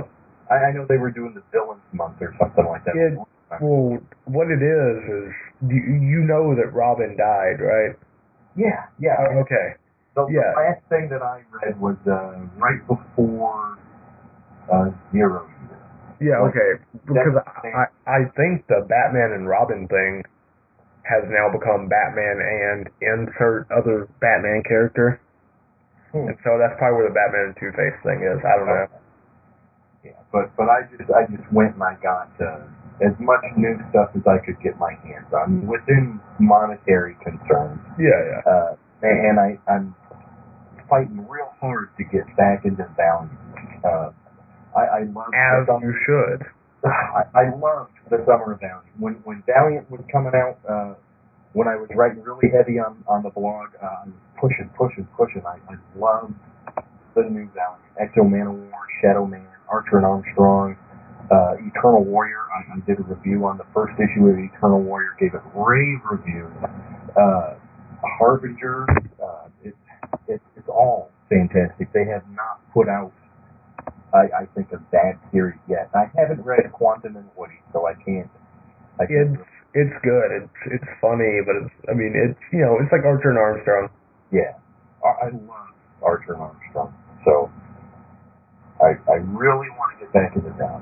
I, I know they were doing the Villains Month or something like that. It- well what it is is you you know that Robin died right? yeah, yeah. Oh, okay. The, yeah. the last thing that I read was uh, right before uh, Zero. Yeah, okay. Because I I think the Batman and Robin thing has now become Batman and insert other Batman character. Hmm. And so that's probably where the Batman and Two Face thing is. I don't know. Yeah, but but I just I just went and I got uh, as much new stuff as I could get my hands on within monetary concerns. Yeah, yeah. Uh, and, and I I'm fighting real hard to get back into Valiant. Uh, I, I love As you should. [sighs] I, I loved the summer of Valiant. When when Valiant was coming out, uh, when I was writing really heavy on on the blog, uh, I was pushing, pushing, pushing. I, I loved the new Valiant, X-O Manowar, Shadow Man, Archer and Armstrong, uh, Eternal Warrior. I, I did a review on the first issue of Eternal Warrior, gave it rave reviews. Uh, Harbinger, uh, it's it's it's all fantastic. They have not put out I, I think a bad series yet. I haven't read Quantum and Woody, so I can't. I can't It's it's good. It's it's funny, but it's I mean it's you know it's like Archer and Armstrong. yeah, I, I love Archer and Armstrong, so I I really want to get back into that.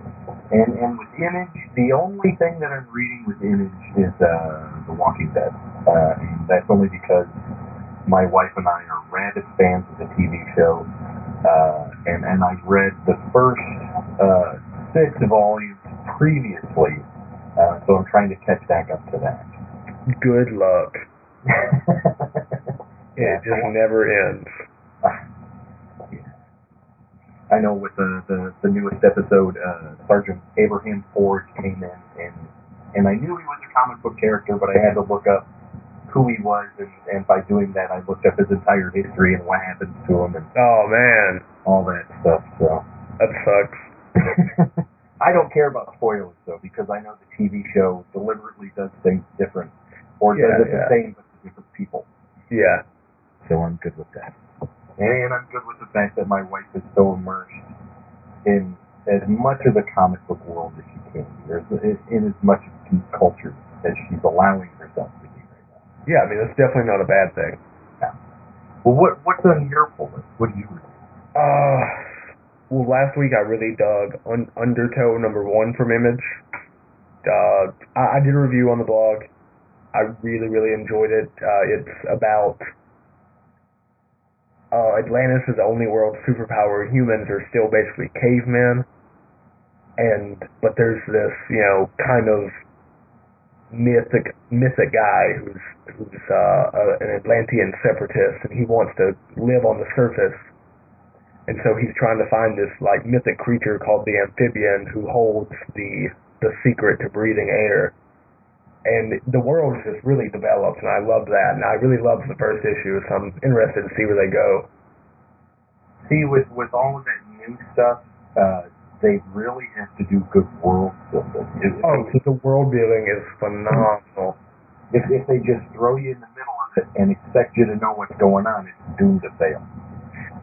And and with Image, the only thing that I'm reading with Image is uh, The Walking Dead, uh, and that's only because my wife and I are rabid fans of the TV show. Uh, and and I read the first uh, six volumes previously, uh, so I'm trying to catch back up to that. Good luck. yeah, [laughs] It just never ends. I know with the, the, the newest episode, uh, Sergeant Abraham Ford came in, and and I knew he was a comic book character, but I had to look up who he was, and, and by doing that, I looked up his entire history and what happened to him and Oh man, all that stuff. So. that sucks. [laughs] I don't care about spoilers though because I know the TV show deliberately does things different or Yeah, does it the same but to different people. Yeah. So I'm good with that. And I'm good with the fact that my wife is so immersed in as much of the comic book world as she can or in as much of geek culture as she's allowing herself to be right now. Yeah, I mean that's definitely not a bad thing. Well, what what's on your pull list? What do you read? Uh, well, last week I really dug Un- Undertow number one from Image. Uh, I, I did a review on the blog. I really, really enjoyed it. Uh, it's about uh, Atlantis is the only world superpower. Humans are still basically cavemen, and but there's this, you know, kind of mythic mythic guy who's who's uh, an Atlantean separatist, and he wants to live on the surface. And so he's trying to find this like mythic creature called the amphibian who holds the the secret to breathing air. And the world is just really developed, and I love that. And I really loved the first issue, so I'm interested to see where they go. See, with with all of that new stuff, uh, they really have to do good world building. If, if Oh, they, the world building is phenomenal. if, if they just throw you in the middle of it and expect you to know what's going on, it's doomed to fail.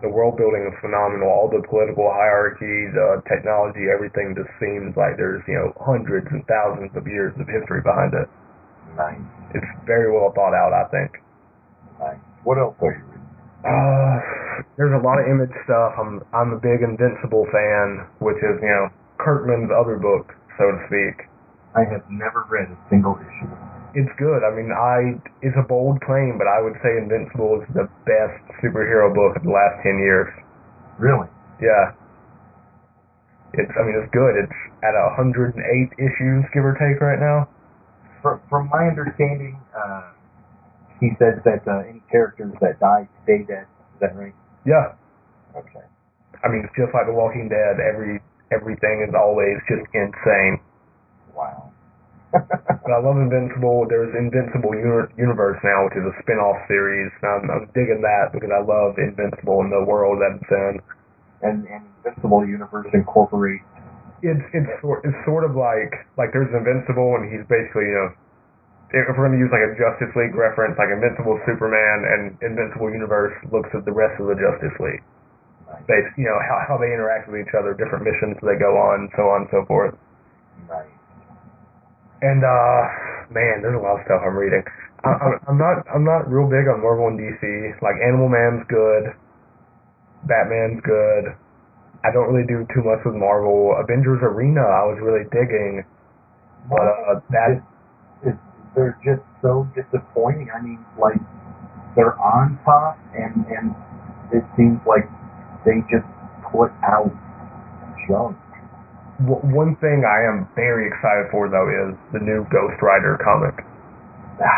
The world building is phenomenal. All the political hierarchies, uh, technology, everything just seems like there's you know hundreds and thousands of years of history behind it. Nice, It's very well thought out, I think. nice. What else are you reading? Uh, there's a lot of image stuff. I'm I'm a big Invincible fan, which is you know Kirkman's other book, so to speak. I have never read a single issue. It's good. I mean, I it's a bold claim, but I would say Invincible is the best superhero book of the last ten years. Really? Yeah. It's I mean it's good. It's at 108 issues, give or take, right now. From, from my understanding, uh, he says that uh, any characters that die stay dead. Is that right? Yeah. Okay. I mean, it's just like The Walking Dead. Every everything is always just insane. Wow. [laughs] But I love Invincible. There's Invincible Uni- Universe now, which is a spin-off series. I'm, I'm digging that because I love Invincible and the world that it's in. and, and Invincible Universe incorporates. It's it's sort it's sort of like like there's Invincible and he's basically you know if we're gonna use like a Justice League reference, like Invincible Superman and Invincible Universe looks at the rest of the Justice League. Bas you know how how they interact with each other, different missions they go on, so on and so forth. Nice. And uh, man, there's a lot of stuff I'm reading. I, I'm, not I'm not real big on Marvel and DC. Like Animal Man's good, Batman's good. I don't really do too much with Marvel. Avengers Arena I was really digging, but uh, that they're just so disappointing. I mean, like they're on top, and and it seems like they just put out junk. one thing I am very excited for though is the new Ghost Rider comic. [sighs]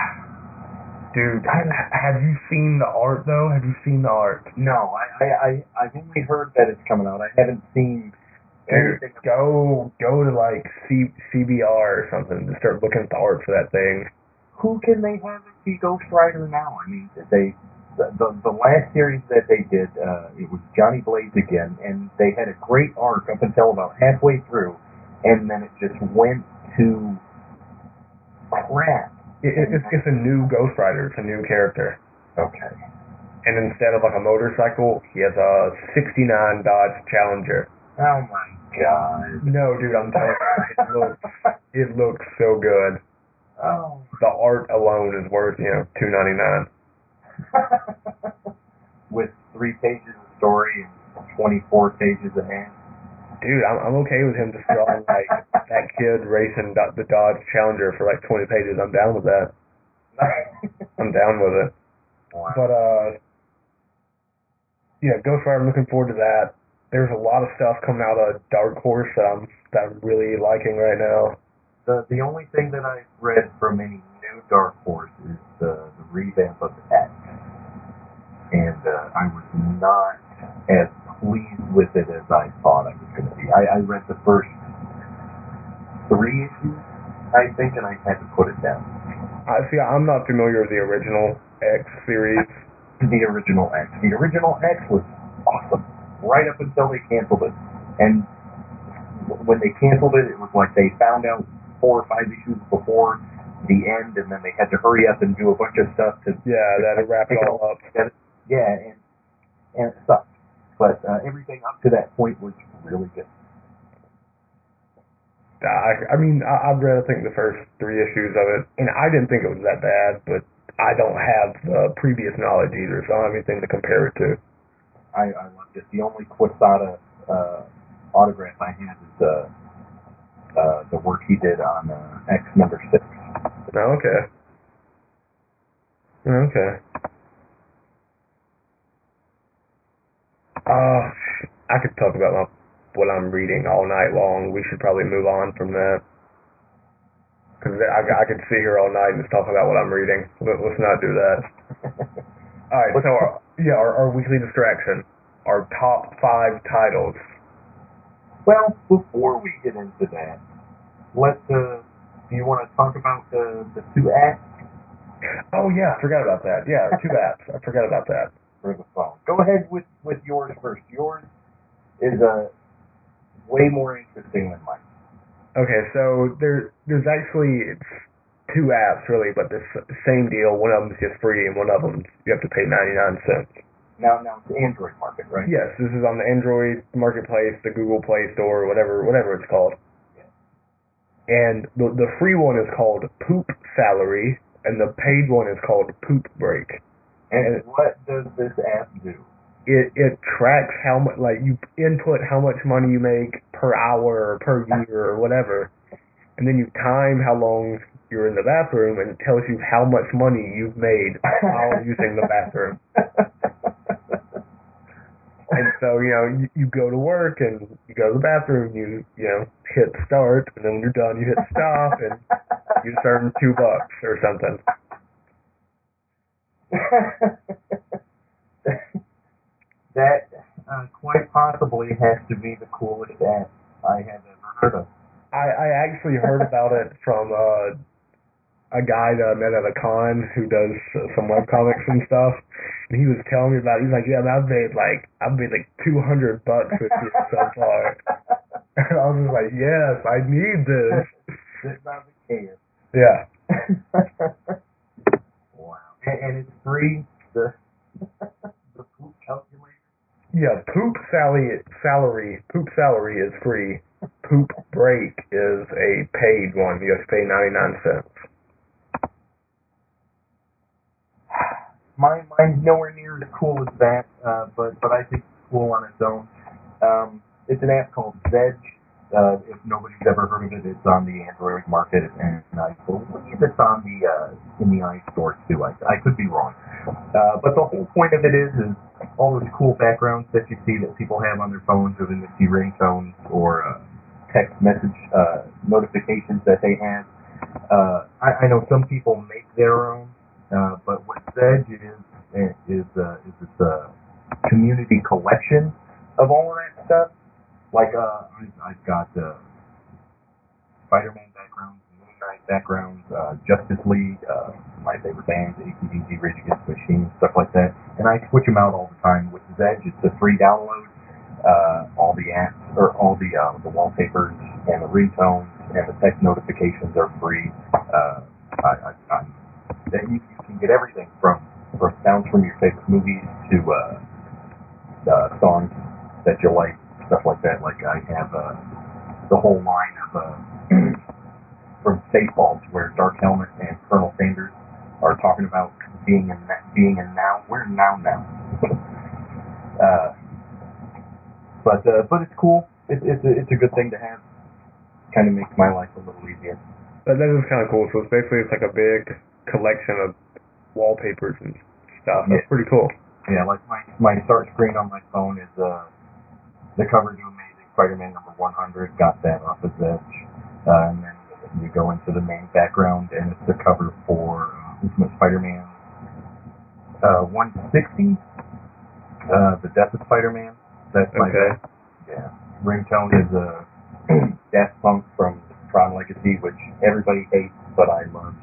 Dude, ha- have you seen the art though? Have you seen the art? no, I, I I I've only heard that it's coming out. I haven't seen Dude, go go to like C, CBR or something to start looking at the art for that thing. Who can they have as the Ghost Rider now? I mean, they the the, the last series that they did, uh, it was Johnny Blaze again, and they had a great arc up until about halfway through, and then it just went to crap. It, it, it's, it's a new Ghost Rider. It's a new character. Okay. And instead of like a motorcycle, he has a 69 Dodge Challenger. Oh my god. No, dude, I'm telling you, it looks, it looks so good. Oh. The art alone is worth, you know, 2.99. [laughs] With three pages of story and 24 pages of hand. Dude, I'm, I'm okay with him just drawing like that kid racing the Dodge Challenger for like 20 pages. I'm down with that. [laughs] I'm down with it. wow. But uh, yeah, Ghost Rider. I'm looking forward to that. There's a lot of stuff coming out of Dark Horse that I'm that I'm really liking right now. The the only thing that I've read from any new Dark Horse is the, the revamp of X, and uh, I was not as pleased with it as I thought I was going to be. I, I read the first three issues, I think, and I had to put it down. I see. I'm not familiar with the original X series. The original X. The original X was awesome, right up until they canceled it. And when they canceled it, it was like they found out four or five issues before the end, and then they had to hurry up and do a bunch of stuff to Yeah, that'll wrap it all up. Yeah, and and it sucked. But uh, everything up to that point was really good. I, I mean, I, I've read I think the first three issues of it, and I didn't think it was that bad, but I don't have uh, previous knowledge either, so I don't have anything to compare it to. I, I loved it. The only Quesada uh, autograph I have is uh, uh, the work he did on uh, X number six. Oh, okay. Okay. Uh, I could talk about my, what I'm reading all night long. We should probably move on from that. Because I, I could sit here all night and just talk about what I'm reading. Let, let's not do that. [laughs] All right, so our, yeah, our, our weekly distraction, our top five titles. Well, before we get into that, let's. Uh, do you want to talk about the the two apps Oh yeah, I forgot about that. Yeah, two [laughs] apps. I forgot about that. for the phone? Go ahead with with yours first. Yours is a way more interesting than mine. Okay, so there there's actually it's two apps really, but the same deal. One of them is just free, and one of them you have to pay 99 cents. Now, now it's the Android market, right? Yes, this is on the Android Marketplace, the Google Play Store, whatever whatever it's called. And the the free one is called Poop Salary, and the paid one is called Poop Break. And what does this app do? It it tracks how much like you input how much money you make per hour or per year or whatever, and then you time how long you're in the bathroom, and it tells you how much money you've made while [laughs] using the bathroom. And so, you know, you, you go to work and you go to the bathroom, you, you know, hit start, and then when you're done, you hit stop, and you just earn two bucks or something. [laughs] that uh, quite possibly has to be the coolest app I have ever heard of. I, I actually heard about it from uh, a guy that I met at a con who does some web comics and stuff. And he was telling me about it. He's like, yeah, I've made like, I've made like 200 bucks with you so far. And [laughs] I was just like, yes, I need this. Sitting on the can. Yeah. [laughs] wow. And, and it's free. The [laughs] the poop calculator. Yeah, poop salary, salary, poop salary is free. Poop break is a paid one. You have to pay 99 cents. Mine, mine's nowhere near as cool as that, uh, but but I think it's cool on its own. Um, it's an app called Zedge. Uh, if nobody's ever heard of it, it's on the Android market, and I believe it's on the uh, in the iStore too. I, I could be wrong, uh, but the whole point of it is is all those cool backgrounds that you see that people have on their phones, or they see ringtones or uh, text message uh, notifications that they have. Uh, I, I know some people make their own, uh, but what Zedge is is uh, is this uh, community collection of all of that stuff. Like uh, I, I've got uh, Spider-Man backgrounds, Moon Knight backgrounds, uh, Justice League, uh, my favorite bands, ACDC, Rage Against the Machine, stuff like that. And I switch them out all the time with Zedge. It's a free download. Uh, all the apps or all the uh, the wallpapers and the ringtones and the text notifications are free. Uh, I, I, that you, you can get everything from from sounds from your favorite movies to uh, uh, songs that you like, stuff like that. Like I have uh, the whole line of uh, [clears throat] from Spaceballs, where Dark Helmet and Colonel Sandurz are talking about being in being in now. We're now now. uh, but uh, but it's cool. It, it's a, it's a good thing to have. Kind of makes my life a little easier. That is kind of cool. So it's basically it's like a big collection of wallpapers and stuff. That's Yeah. pretty cool. Yeah, like my my start screen on my phone is uh the cover to Amazing Spider-Man number 100. Got that off of Zedge. Uh, and then you go into the main background, and it's the cover for uh, Ultimate Spider-Man uh, 160. Uh, the Death of Spider-Man. That's my Okay. yeah. Ringtone is uh, [clears throat] Daft Punk from Tron Legacy, which everybody hates, but I love.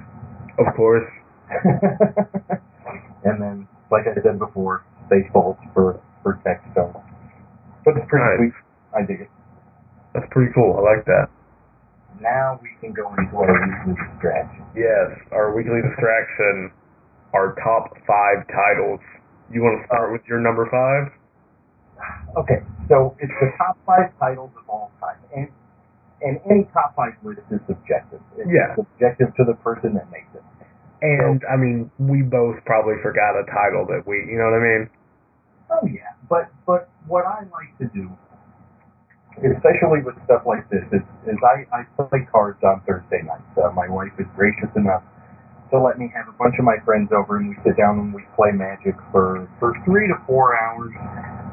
Of course. [laughs] and then, like I said before, Spaceballs for for text tone. But it's pretty Nice. sweet. I dig it. That's pretty cool. I like that. Now we can go into our weekly distraction. Yes, our weekly distraction, our top five titles. You want to start with your number five? Okay, so it's the top five titles of all time, and and any top five list is subjective. It's Yeah. subjective to the person that makes it. And I mean, we both probably forgot a title that we, you know what I mean? Oh yeah, but but what I like to do, especially with stuff like this, is, is I I play cards on Thursday nights. Uh, my wife is gracious enough to let me have a bunch of my friends over, and we sit down and we play Magic for for three to four hours,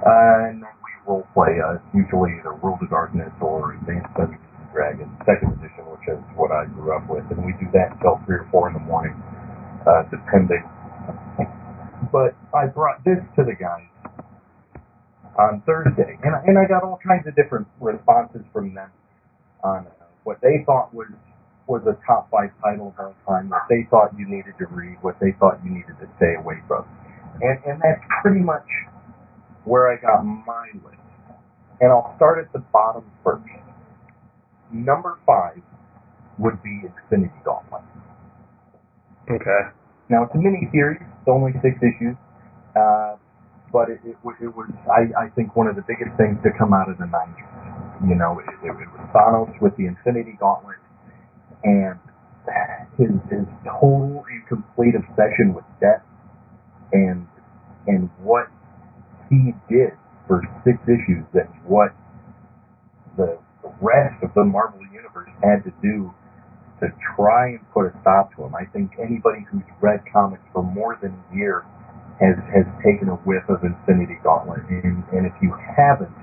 uh, and then we role play. Uh, it's usually either World of Darkness or Advanced Dungeons and Dragons Second Edition, which is what I grew up with, and we do that until three or four in the morning, uh, depending. But I brought this to the guys on Thursday, and I- and I got all kinds of different responses from them on uh, what they thought was was a top five title of all time, what they thought you needed to read, what they thought you needed to stay away from, and and that's pretty much where I got my list. And I'll start at the bottom first. Number five would be Infinity Gauntlet. Okay. Now it's a mini series, it's only six issues, uh, but it, it, wa- it was I, I think one of the biggest things to come out of the '90s. You know, it, it, it was Thanos with the Infinity Gauntlet, and his his total and complete obsession with death, and and what he did for six issues, and what the rest of the Marvel universe had to do to try and put a stop to him. I think anybody who's read comics for more than a year has has taken a whiff of Infinity Gauntlet, and, and if you haven't,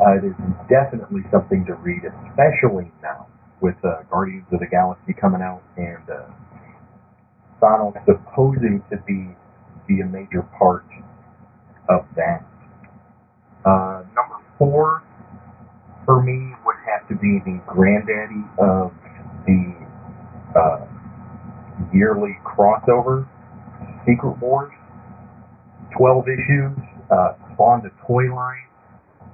uh, it is definitely something to read, especially now with uh, Guardians of the Galaxy coming out and uh, Thanos supposing to be be a major part of that. Uh, number four for me would have to be the granddaddy of the uh, yearly crossover, Secret Wars. 12 issues, uh, spawned a toy line,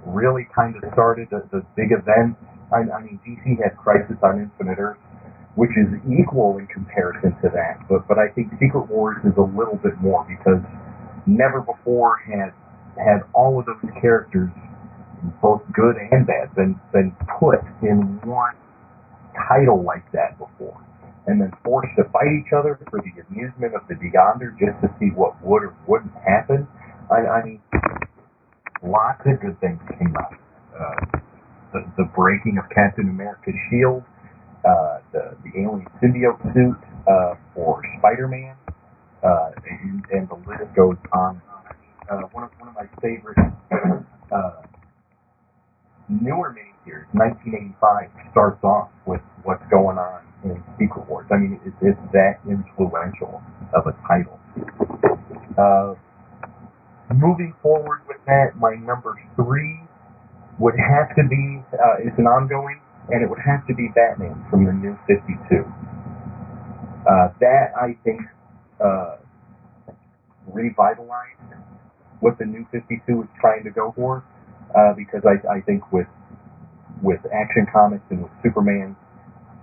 really kind of started the, the big events. I, I mean, DC had Crisis on Infinite Earth, which is equal in comparison to that, but, but I think Secret Wars is a little bit more because never before had had all of those characters, both good and bad, been, been put in one title like that before and then forced to fight each other for the amusement of the Beyonder just to see what would or wouldn't happen. I, I mean, lots of good things came out. Uh, the, the breaking of Captain America's shield, uh, the, the alien symbiote suit uh, for Spider-Man, uh, and, and the list goes on. Uh, one, of, one of my favorite uh, newer miniseries, 1985, starts off with what's going on in Secret Wars. I mean, it's, it's that influential of a title. Uh, moving forward with that, my number three would have to be, uh, it's an ongoing, and it would have to be Batman from the new 52. Uh, that, I think, uh, revitalized what the new 52 is trying to go for, uh, because I, I think with with Action Comics and with Superman,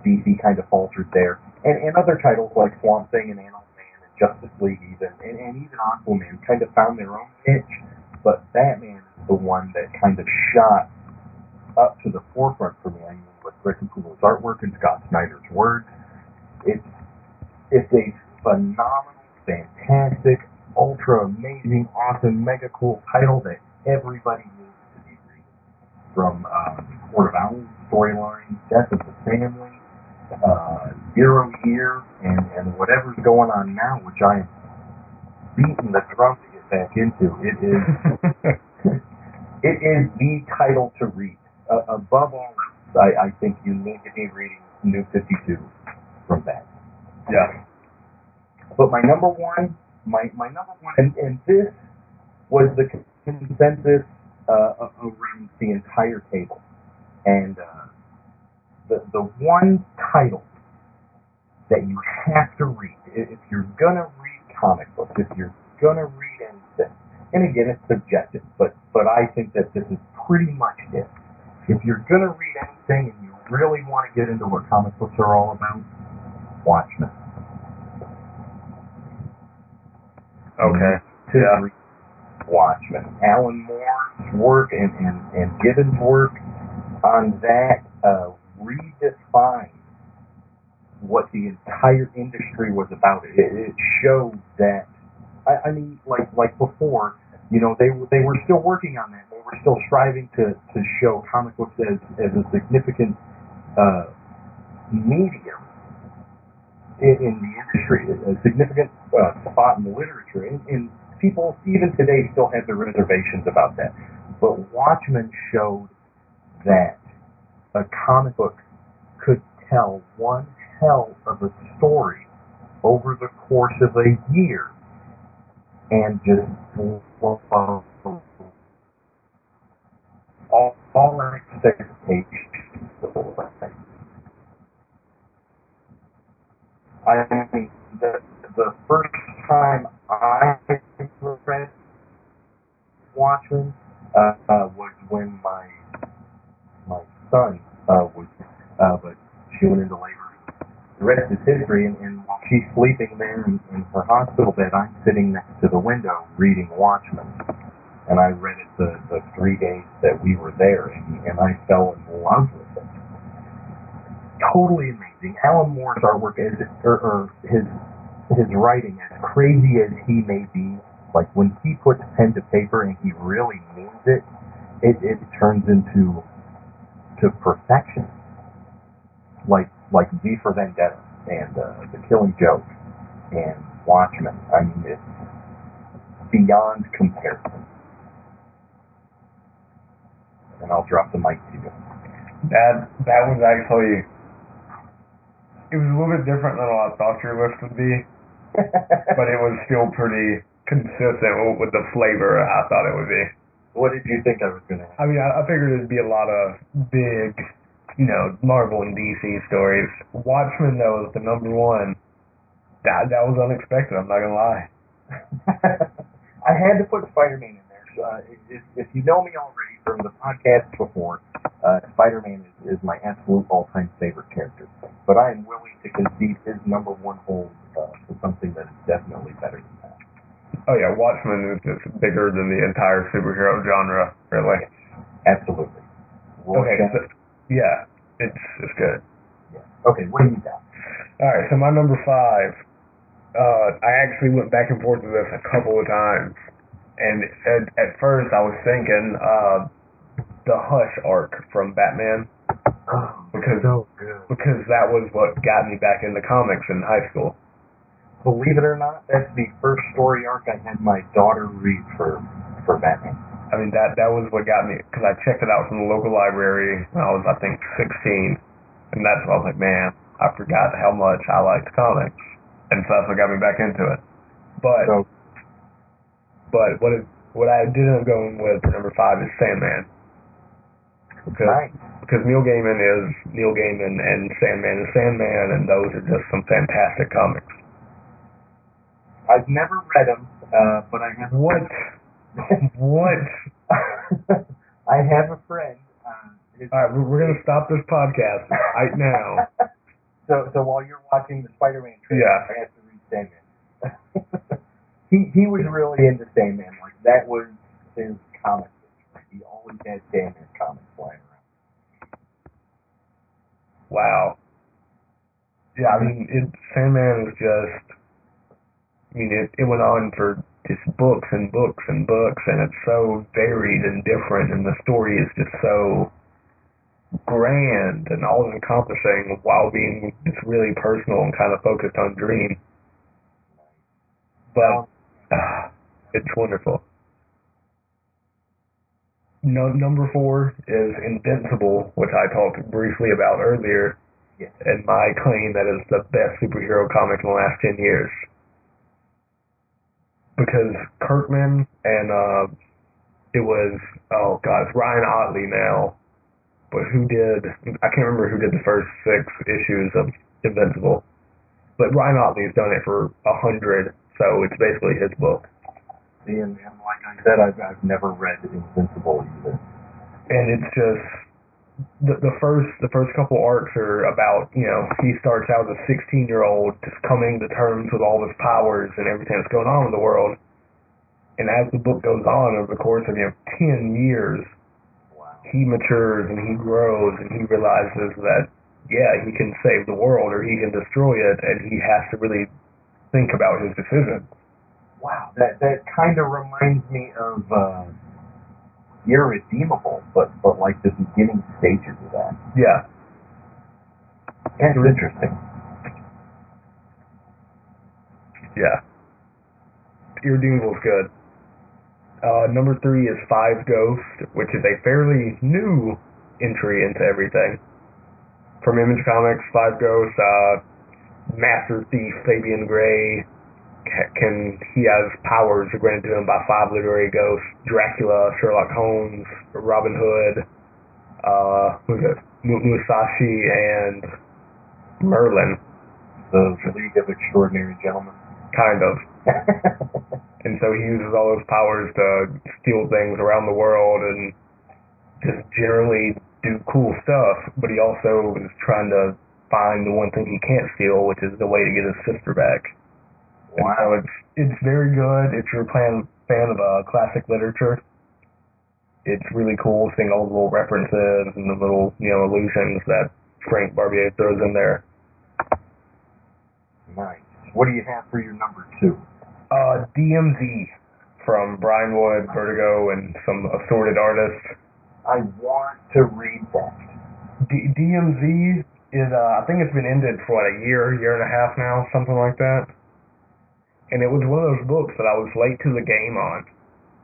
DC kind of faltered there, and, and other titles like Swamp Thing and Animal Man and Justice League even, and, and even Aquaman kind of found their own niche, but Batman is the one that kind of shot up to the forefront for me. I mean, with Rick and Capullo's artwork and Scott Snyder's words, it's it's a phenomenal, fantastic, ultra amazing, awesome, mega cool title that everybody needs to be reading. From um, Court of Owls storyline, Death of the Family, uh, Zero Year, and, and whatever's going on now, which I am beating the drum to get back into. It is [laughs] it is the title to read. Uh, above all else, I, I think you need to be reading New 52 from that. yeah. But my number one, my, my number one, and, and this was the consensus uh, around the entire table. And uh, the, the one title that you have to read, if you're going to read comic books, if you're going to read anything, and again, it's subjective, but, but I think that this is pretty much it. If you're going to read anything and you really want to get into what comic books are all about, Watchmen. Okay. to Yeah. Watchmen. Alan Moore's work and, and, and Gibbons' work on that uh, redefined what the entire industry was about. It, it showed that I, I mean, like like before, you know, they they were still working on that. They were still striving to to show comic books as as a significant uh, medium in, in the industry, a significant uh, spot in the literature, and, and people even today still have their reservations about that. But Watchmen showed that a comic book could tell one hell of a story over the course of a year and just all, all expectations. I mean, the, the first time I read Watchmen uh, uh, was when my my son uh, was, uh, but she went into labor. The rest is history, and, and while she's sleeping there in, in her hospital bed, I'm sitting next to the window reading Watchmen. And I read it the, the three days that we were there, and, and I fell in love with it. Totally amazing. Alan Moore's artwork is, or, or his his writing, as crazy as he may be, like when he puts pen to paper and he really means it, it, it turns into to perfection. Like like V for Vendetta and uh, The Killing Joke and Watchmen. I mean, it's beyond comparison. And I'll drop the mic to you. That that was actually it was a little bit different than what I thought your list would be, [laughs] but it was still pretty consistent with the flavor I thought it would be. What did you think I was going to have? I mean, I, I figured it'd be a lot of big, you know, Marvel and DC stories. Watchmen, though, is the number one. That that was unexpected. I'm not gonna lie. [laughs] I had to put Spider-Man in there. So, uh, if, if you know me already from the podcast before, uh, Spider-Man is, is my absolute all-time favorite character. But I am willing to concede his number one hold uh, to something that is definitely better than. Oh yeah, Watchmen is just bigger than the entire superhero genre, really. Absolutely. Okay, so, yeah, it's it's good. yeah. Okay, what do you got? All right, so my number five, uh, I actually went back and forth with this a couple of times, and at, at first I was thinking uh, the Hush arc from Batman Oh, Because- so because that was what got me back into comics in high school. Believe it or not, that's the first story arc I had my daughter read for for Batman. I mean that that was what got me because I checked it out from the local library when I was I think 16, and that's when I was like, man, I forgot how much I liked comics, and so that's what got me back into it. But So but what it, what I did end up going with number five is Sandman because nice. because Neil Gaiman is Neil Gaiman and Sandman is Sandman, and those are just some fantastic comics. I've never read them, uh, but I have What [laughs] [laughs] what? I have a friend. Uh, his, All right, we're, we're gonna stop this podcast right [laughs] now. so so while you're watching the Spider-Man trailer, Yeah. I have to read Sandman. he he was really into Sandman. Like that was his comic. book. He always had Sandman comics flying around. Wow. Yeah, I mean, it, Sandman is just. I mean, it it went on for just books and books and books, and it's so varied and different, and the story is just so grand and all encompassing while being just really personal and kind of focused on Dream. But ah, [sighs] it's wonderful. No, number four is Invincible, which I talked briefly about earlier, and my claim that is the best superhero comic in the last 10 years. Because Kirkman and, uh, it was, oh god, it's Ryan Ottley now, but who did, I can't remember who did the first six issues of Invincible. But Ryan Ottley's done it for a hundred, so it's basically his book. And, and like I said, I've I've never read Invincible either. and it's just the the first the first couple arcs are about you know he starts out as a 16 year old just coming to terms with all his powers and everything that's going on in the world, and as the book goes on over the course of you know 10 years, Wow. he matures and he grows and he realizes that yeah, he can save the world or he can destroy it, and he has to really think about his decisions. Wow, that that kind of reminds me of uh, Irredeemable, but but like the beginning stages of that. Yeah, That's interesting. yeah. Irredeemable's good. Uh, number three is Five Ghost, which is a fairly new entry into everything. From Image Comics, Five Ghost, uh, Master Thief Fabian Gray can he has powers granted to him by five literary ghosts: Dracula, Sherlock Holmes, Robin Hood, uh, who's it? Musashi, and Merlin, The League of Extraordinary Gentlemen. kind of. [laughs] And so he uses all those powers to steal things around the world and just generally do cool stuff. But he also is trying to find the one thing he can't steal, which is the way to get his sister back. And so wow. it's it's very good. If you're a fan fan of uh, classic literature, it's really cool seeing all the little references and the little you know allusions that Frank Barbiere throws in there. Nice. What do you have for your number two? Uh, DMZ from Brian Wood, Vertigo, and some assorted artists. I want to read that. D- DMZ is, uh, I think it's been ended for what, a year, year and a half now, something like that. And it was one of those books that I was late to the game on.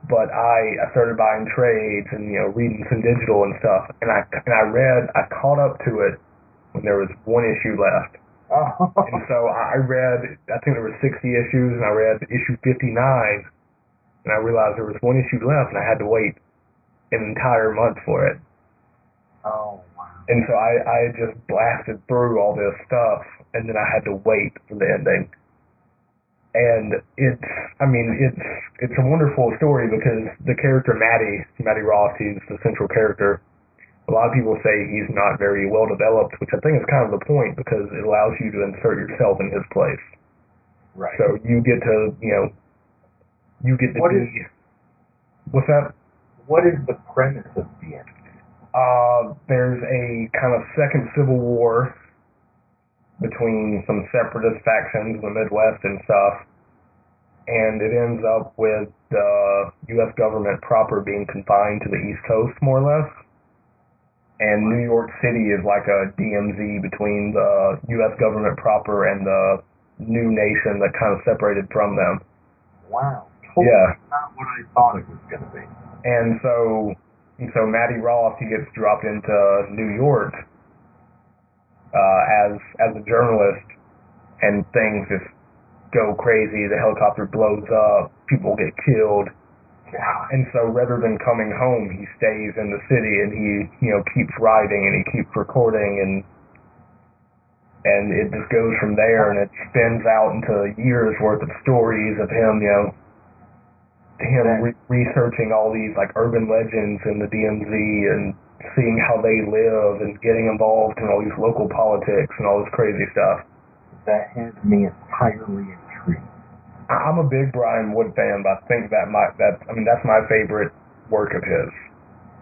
But I, I started buying trades and, you know, reading some digital and stuff. And I, and I read, I caught up to it when there was one issue left. Oh, And so I read, I think there were 60 issues, and I read issue 59, and I realized there was one issue left, and I had to wait an entire month for it. oh wow. And so I, I had just blasted through all this stuff, and then I had to wait for the ending. And it's, I mean, it's it's a wonderful story because the character Matty, Matty Roth, he's the central character. A lot of people say he's not very well developed, which I think is kind of the point because it allows you to insert yourself in his place. Right. So you get to, you know, you get to What be. is- what's that? what is the premise of DMZ? Uh, there's a kind of second civil war between some separatist factions in the Midwest and stuff, and it ends up with uh, the U.S. government proper being confined to the East Coast, more or less. And New York City is like a DMZ between the U.S. government proper and the new nation that kind of separated from them. Wow. Totally Yeah. not what I thought it was going to be. And so, and so Matty Roth, he gets dropped into New York uh, as as a journalist, and things just go crazy. The helicopter blows up, people get killed, and so rather than coming home, he stays in the city and he you know keeps writing and he keeps recording and and it just goes from there and it spins out into years worth of stories of him you know him re- researching all these like urban legends in the DMZ and seeing how they live and getting involved in all these local politics and all this crazy stuff. That has me entirely intrigued. I'm a big Brian Wood fan, but I think that might that I mean that's my favorite work of his.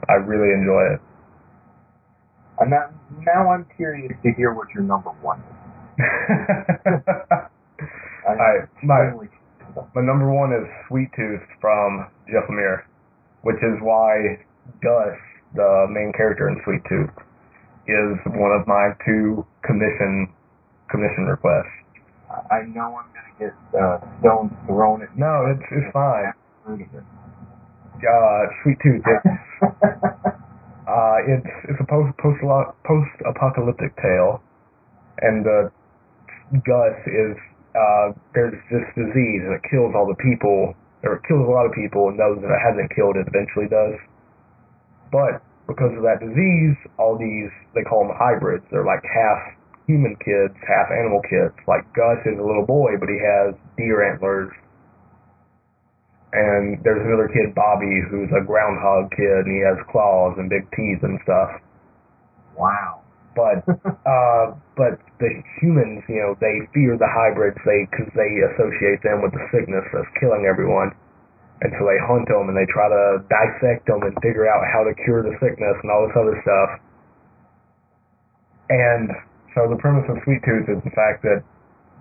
I really enjoy it. And now, now I'm curious to hear what your number one is. [laughs] I'm Alright, my extremely curious about my number one is Sweet Tooth from Jeff Lemire, which is why Gus, the main character in Sweet Tooth, is one of my two commission commission requests. I know I'm going to get uh, stones thrown at me. No, it's it's fine. Uh, Sweet Tooth, it's uh, it's it's a post post post apocalyptic tale, and uh, Gus is uh, there's this disease and it kills all the people, or it kills a lot of people, and those that it hasn't killed it eventually does. But because of that disease, all these they call them hybrids. They're like half human kids, half animal kids. Like Gus is a little boy, but he has deer antlers. And there's another kid, Bobby, who's a groundhog kid, and he has claws and big teeth and stuff. wow. But [laughs] uh, but the humans, you know, they fear the hybrids, they because they associate them with the sickness that's killing everyone. And so they hunt them and they try to dissect them and figure out how to cure the sickness and all this other stuff. And so the premise of Sweet Tooth is the fact that,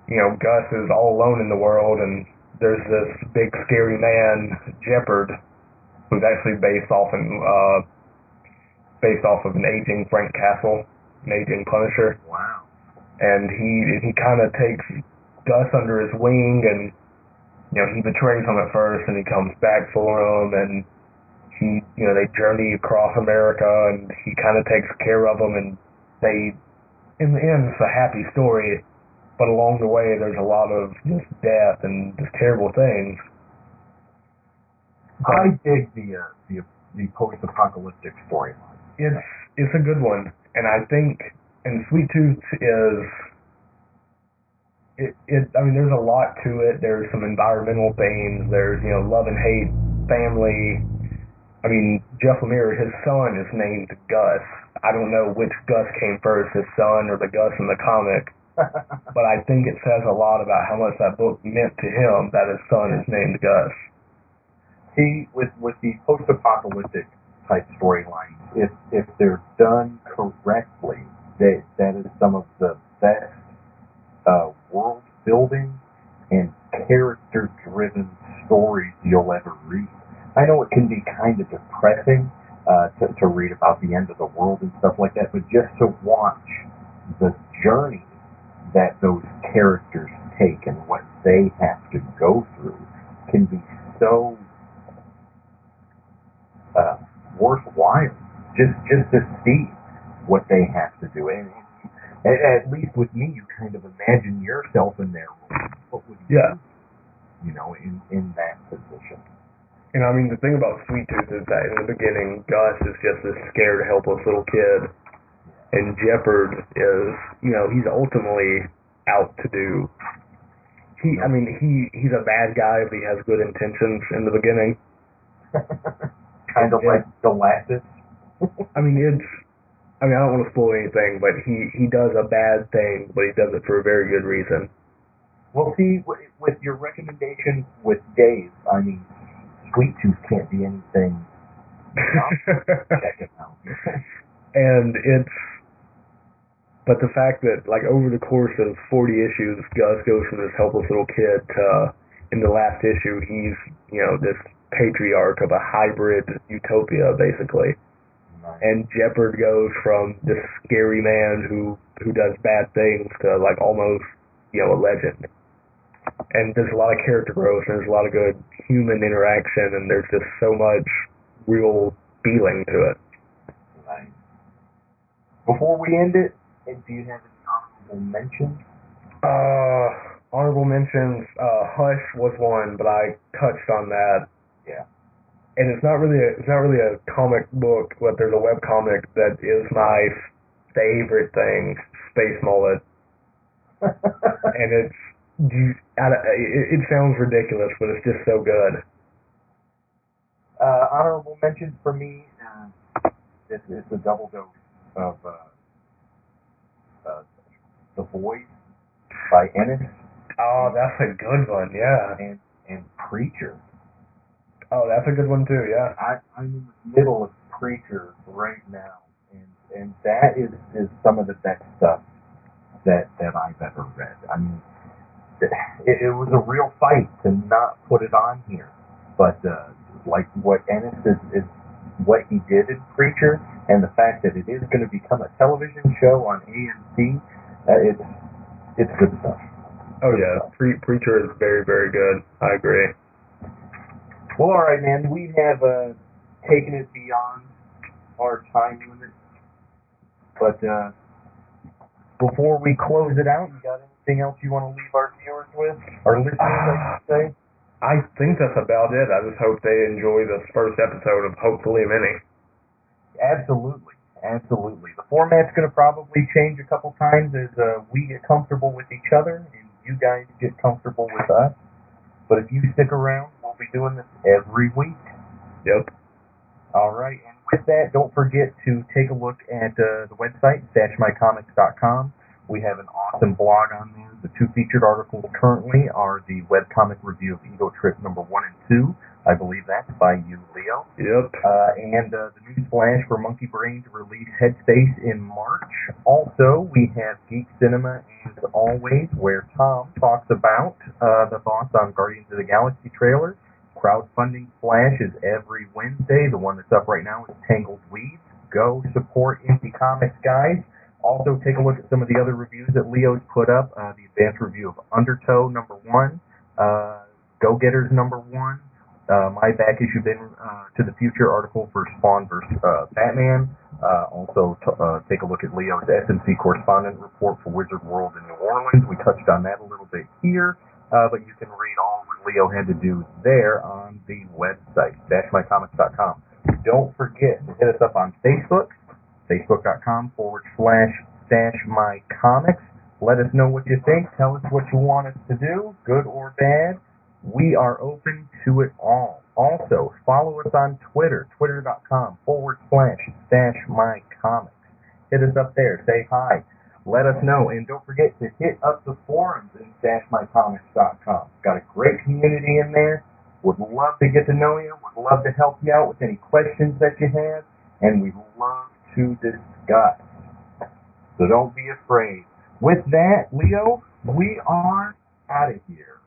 you know, Gus is all alone in the world and there's this big scary man, Jepperd, who's actually based off in uh based off of an aging Frank Castle, an aging Punisher. Wow. And he he kinda takes Gus under his wing and you know, he betrays him at first and he comes back for him and he, you know, they journey across America and he kind of takes care of them and they, in the end, it's a happy story, but along the way there's a lot of just death and just terrible things. I dig the uh, the the post-apocalyptic storyline. It's it's a good one, and I think and Sweet Tooth is it, it I mean there's a lot to it. There's some environmental themes. There's you know love and hate, family. I mean Jeff Lemire, his son is named Gus. I don't know which Gus came first, his son or the Gus in the comic, [laughs] but I think it says a lot about how much that book meant to him that his son is named Gus. He, with with the post-apocalyptic type storylines, if if they're done correctly, that that is some of the best uh, world building and character driven stories you'll ever read. I know it can be kind of depressing uh, to, to read about the end of the world and stuff like that, but just to watch the journey that those characters take and what they have to go through can be so uh, worthwhile. Just just to see what they have to do, and, and at least with me, you kind of imagine yourself in their role. What would you, Yeah. do, you know, in in that position? And I mean, the thing about Sweet Tooth is that in the beginning, Gus is just this scared, helpless little kid, and Jepperd is, you know, he's ultimately out to do. He, I mean, he he's a bad guy, but he has good intentions in the beginning. [laughs] kind of Yeah. like Galactus. I mean, it's. I mean, I don't want to spoil anything, but he he does a bad thing, but he does it for a very good reason. Well, see, with your recommendation with Dave, I mean, Sweet Tooth can't be anything. Check it out. and it's but the fact that like over the course of 40 issues gus goes from this helpless little kid to in the last issue he's you know this patriarch of a hybrid utopia basically. And jepperd goes from this scary man who who does bad things to like almost you know a legend and there's a lot of character growth and there's a lot of good human interaction and there's just so much real feeling to it Nice. Before we end it, do you have any honorable mentions? Uh, honorable mentions. Uh, Hush was one, but I touched on that, Yeah. And it's not really a, it's not really a comic book, but there's a web comic that is my favorite thing, Space Mullet, [laughs] and it's you, I, it, it sounds ridiculous, but it's just so good. uh, honorable mentions for me. Uh, it's, it's a double dose of uh, uh, The Boys by Ennis Oh, that's a good one. Yeah. and and Preacher. Oh, that's a good one too. Yeah. I, I'm in the middle of Preacher right now, and and that is is some of the best stuff that that I've ever read. I mean, it, it was a real fight to not put it on here, but uh, like what Ennis is, is what he did in Preacher, and the fact that it is going to become a television show on AMC, uh, it's it's good stuff. Oh yeah. Pre- Preacher is very very good. I agree. Well, all right, man. We have uh, taken it beyond our time limit, but uh, before we close it out, you got anything else you want to leave our viewers with, our listeners, I should say? [sighs] I think that's about it. I just hope they enjoy this first episode of hopefully many. Absolutely, absolutely. The format's going to probably change a couple times as uh, we get comfortable with each other and you guys get comfortable with us. But if you stick around, be doing this every week. Yep. All right, and with that, don't forget to take a look at uh, the website, stashmycomics.com. We have an awesome blog on there. The two featured articles currently are the webcomic review of Ego Trip number one and two, I believe that's by you, Leo. Yep. Uh, and uh, the new splash for Monkey Brain to release Headspace in March. Also, we have Geek Cinema as always, where Tom talks about uh, the thoughts on Guardians of the Galaxy trailer. Crowdfunding Splash is every Wednesday. The one that's up right now is Tangled Weeds. Go support Indie Comics, guys. Also, take a look at some of the other reviews that Leo's put up. Uh, the advanced review of Undertow, number one. Uh, Go Getters, number one uh, my back issue bin uh, to the future article for Spawn versus uh, Batman. Uh, also, t- take a look at Leo's SMC correspondent report for Wizard World in New Orleans. We touched on that a little bit here, but you can read all Leo had to do there on the website, stashmycomics.com. Don't forget to hit us up on Facebook, facebook.com forward slash stash my comics. Let us know what you think. Tell us what you want us to do, good or bad. We are open to it all. Also, follow us on Twitter, twitter.com forward slash stash my comics. Hit us up there. Say hi. Let us know. And don't forget to hit up the forums in stashmycomics.com. Got a great community in there. Would love to get to know you. Would love to help you out with any questions that you have. And we'd love to discuss. So don't be afraid. With that, Leo, we are out of here.